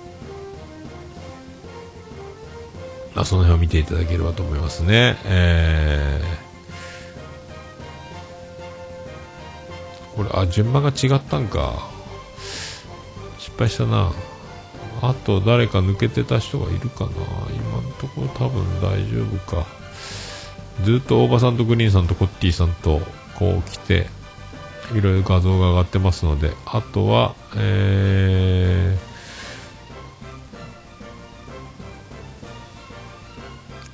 あその辺を見ていただければと思いますね。えー、これ、あ、順番が違ったんか。失敗したな。あと誰か抜けてた人がいるかな今のところ多分大丈夫か。ずっと大場さんとグリーンさんとコッティさんとこう来て、いろいろ画像が上がってますので、あとは、えー、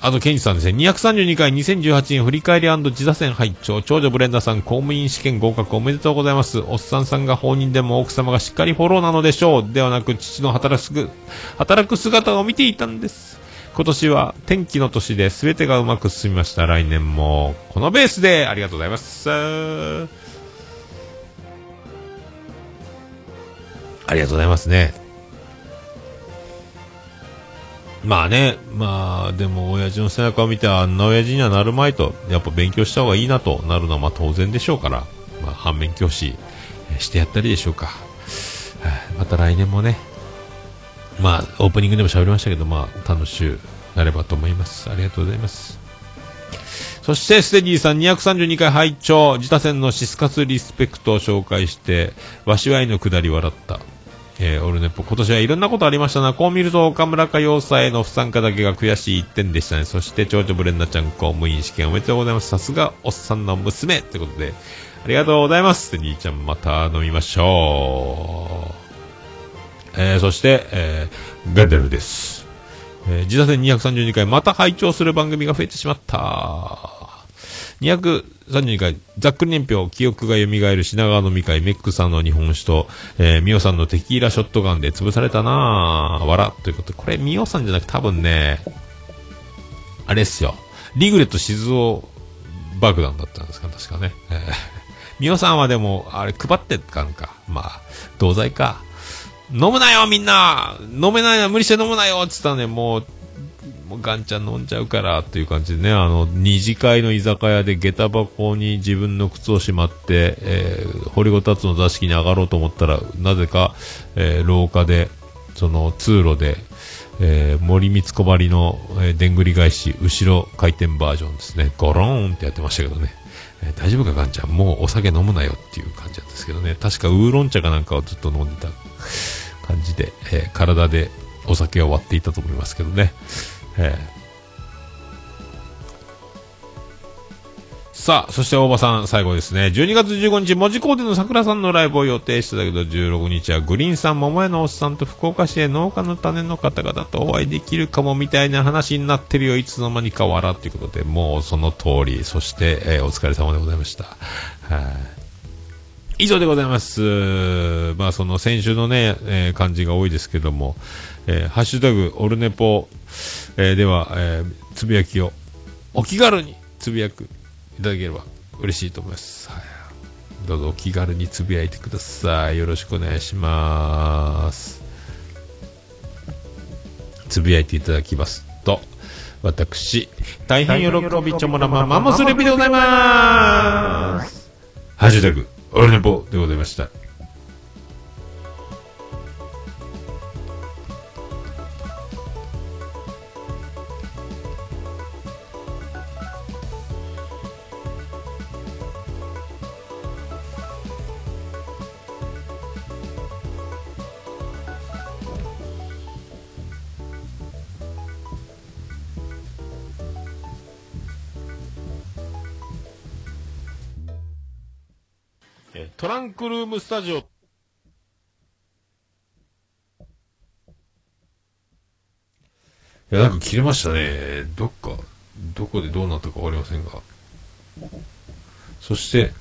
あと、ケンジさんですね。232回2018年振り返り自打線拝聴長女ブレンダーさん公務員試験合格おめでとうございます。おっさんさんが放任でも奥様がしっかりフォローなのでしょう。ではなく、父の働く、働く姿を見ていたんです。今年は天気の年で全てがうまく進みました。来年もこのベースでありがとうございます。ありがとうございますね。まあね、まあでも親父の背中を見てあんな親父にはなるまいと、やっぱ勉強した方がいいなとなるのはま当然でしょうから、まあ反面教師してやったりでしょうか。また来年もね、まあオープニングでも喋りましたけど、まあ楽しゅうなればと思います。ありがとうございます。そして、ステディーさん232回拝聴自他戦のシスカスリスペクトを紹介して、わしわいのくだり笑った。えー、オルネポ、今年はいろんなことありましたな。こう見ると、岡村歌謡祭の不参加だけが悔しい一点でしたね。そして、長女ブレンダちゃん公務員試験おめでとうございます。さすが、おっさんの娘ってことで、ありがとうございます。で、兄ちゃんまた飲みましょう。えー、そして、えー、ベデルです。えー、自打線232回、また拝聴する番組が増えてしまった。232回、ざっくり年表、記憶が蘇る品川飲み会、メックさんの日本酒と、えー、ミオさんのテキーラショットガンで潰されたなぁ。わら。ということで、これミオさんじゃなくて多分ね、あれっすよ。リグレット静雄爆弾だったんですか、確かね。えー、ミオさんはでも、あれ配ってたんか。まあ、同罪か。飲むなよみんな飲めないな無理して飲むなよっつったらね、もう、もうガンちゃん飲んじゃうからっていう感じでね、あの、二次会の居酒屋で下駄箱に自分の靴をしまって、えー、堀ごたつの座敷に上がろうと思ったら、なぜか、えー、廊下で、その通路で、えー、森光小針の、えー、でんぐり返し、後ろ回転バージョンですね。ゴローンってやってましたけどね。えー大丈夫かガンちゃん？もうお酒飲むなよっていう感じなんですけどね。確かウーロン茶かなんかをずっと飲んでた感じで、えー体でお酒を割っていたと思いますけどね。えーさあ、そして大場さん、最後ですね。12月15日、文字工での桜さんのライブを予定してたけど、16日はグリーンさん、桃屋のおっさんと福岡市で農家の種の方々とお会いできるかもみたいな話になってるよ。いつの間にか笑っていうことで、もうその通り。そして、えーお疲れ様でございました。はい以上でございます。まあ、その先週のね、えー感じが多いですけども、えーハッシュタグ、オルネポ、えーでは、えーつぶやきをお気軽につぶやくいただければ嬉しいと思います。はい。どうぞお気軽につぶやいてください。よろしくお願いします。つぶやいていただきますと、私、大変喜びちょもらまマンモスレピでございます。ハッシュタグ、オルネポでございました。タジオ。いや、なんか切れましたね。どっか、どこでどうなったかわかりませんが。そして、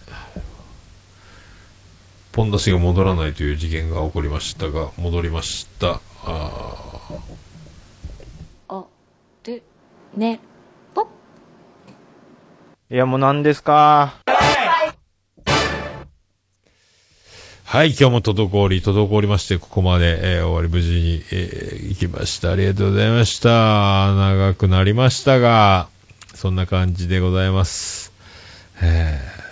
ポン出しが戻らないという事件が起こりましたが、戻りました。あーあ、で、ね、ぽっ。いや、もう何ですかはい、今日も滞り、滞りまして、ここまで、えー終わり無事に、えー行きました。ありがとうございました。長くなりましたが、そんな感じでございます。えー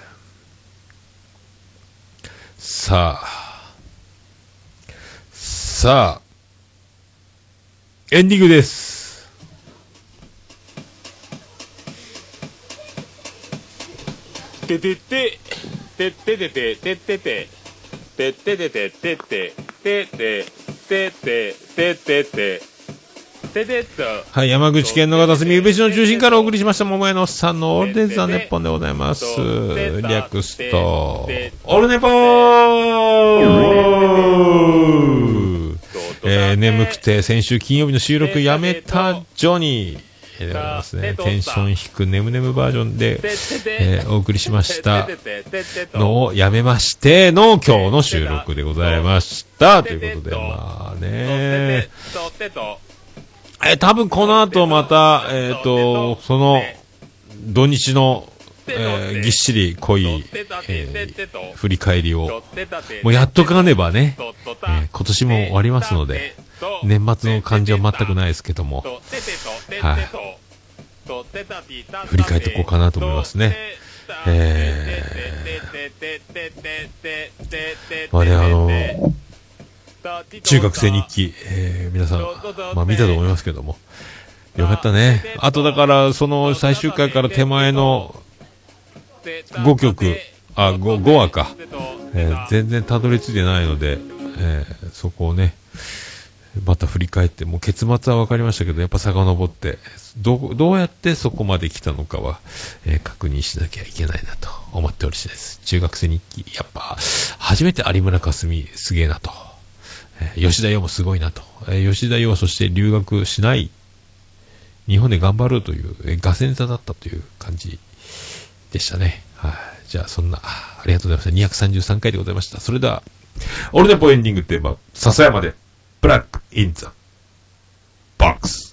さあ、さあ、エンディングです。てててててててててててててててててててててててててとはい、山口県の片隅、宇部市の中心からお送りしました、桃屋のおっさんのオールデンザネッポンでございます。略すと、オルネポーえー、眠くて先週金曜日の収録やめたジョニー。えーでございますね。テンション低く眠眠バージョンで、えーお送りしました。のをやめましての今日の収録でございました。と。いうことで、まあね。えー多分この後また、えっ、と、その、土日の、えーぎっしり濃い、えー振り返りを、もうやっとかねばね、えー今年も終わりますので、年末の感じは全くないですけども、はい振り返っていこうかなと思いますね。えー、まあね、あの中学生日記、えー皆さん、まあ見たと思いますけども、よかったね。あとだから、その最終回から手前の5曲、あ、5, 5話か、えー全然たどり着いてないので、えーそこをね、また振り返って、もう結末は分かりましたけど、やっぱ遡って、ど、どうやってそこまで来たのかは、えー確認しなきゃいけないなと思っておりしです。中学生日記、やっぱ、初めて有村架純すげえなと。えー吉田洋もすごいなと。えー吉田洋はそして留学しない、日本で頑張ろうという、えー、ガセン座だったという感じでしたね。はい。じゃあ、そんな、ありがとうございました。233回でございました。それでは、オルネポエンディングテーマ、笹山で、Bırak insan. Box.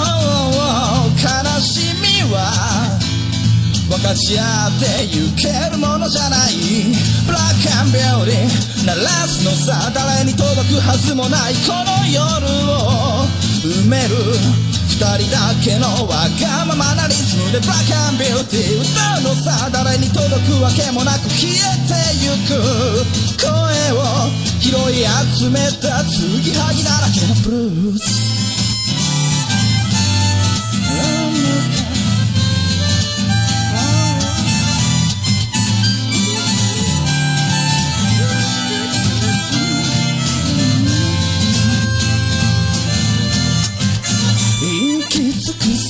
悲しみは分かち合ってゆけるものじゃない。Black and Beauty 鳴らすのさ誰に届くはずもない。この夜を埋める。二人だけのわがままなリズムで。Black and Beauty 歌うのさ誰に届くわけもなく消えてゆく。声を拾い集めた継ぎはぎだらけのブルース。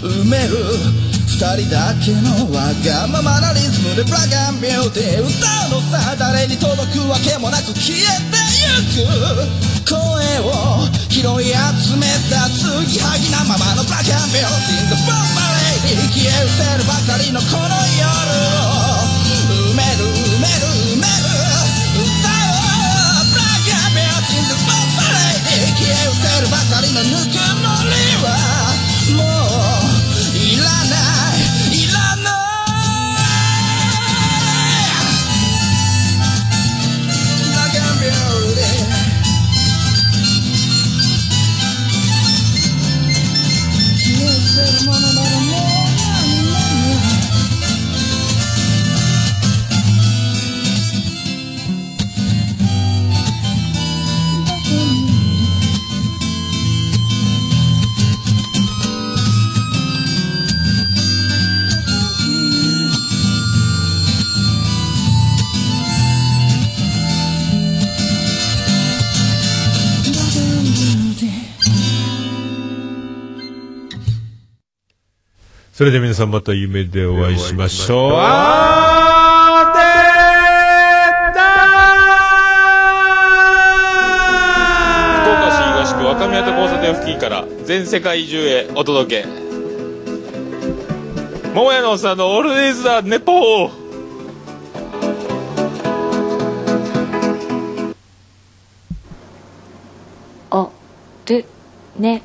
埋める二人だけのわがままなリズムで Black and Beauty 歌うのさ誰に届くわけもなく消えてゆく声を拾い集めた継ぎはぎなままの Black and Beauty The Bomb Lady 消え失せるばかりのこの夜を埋める埋める埋める歌おう Black and Beauty The Bomb Lady 消え失せるばかりのぬくもりはそれでは皆さんまた夢でお会いしましょう。あ福岡市東区若宮と交差点付近から全世界中へお届け。桃屋のおっさんのオールディーズ・ザ・ネポー。おるね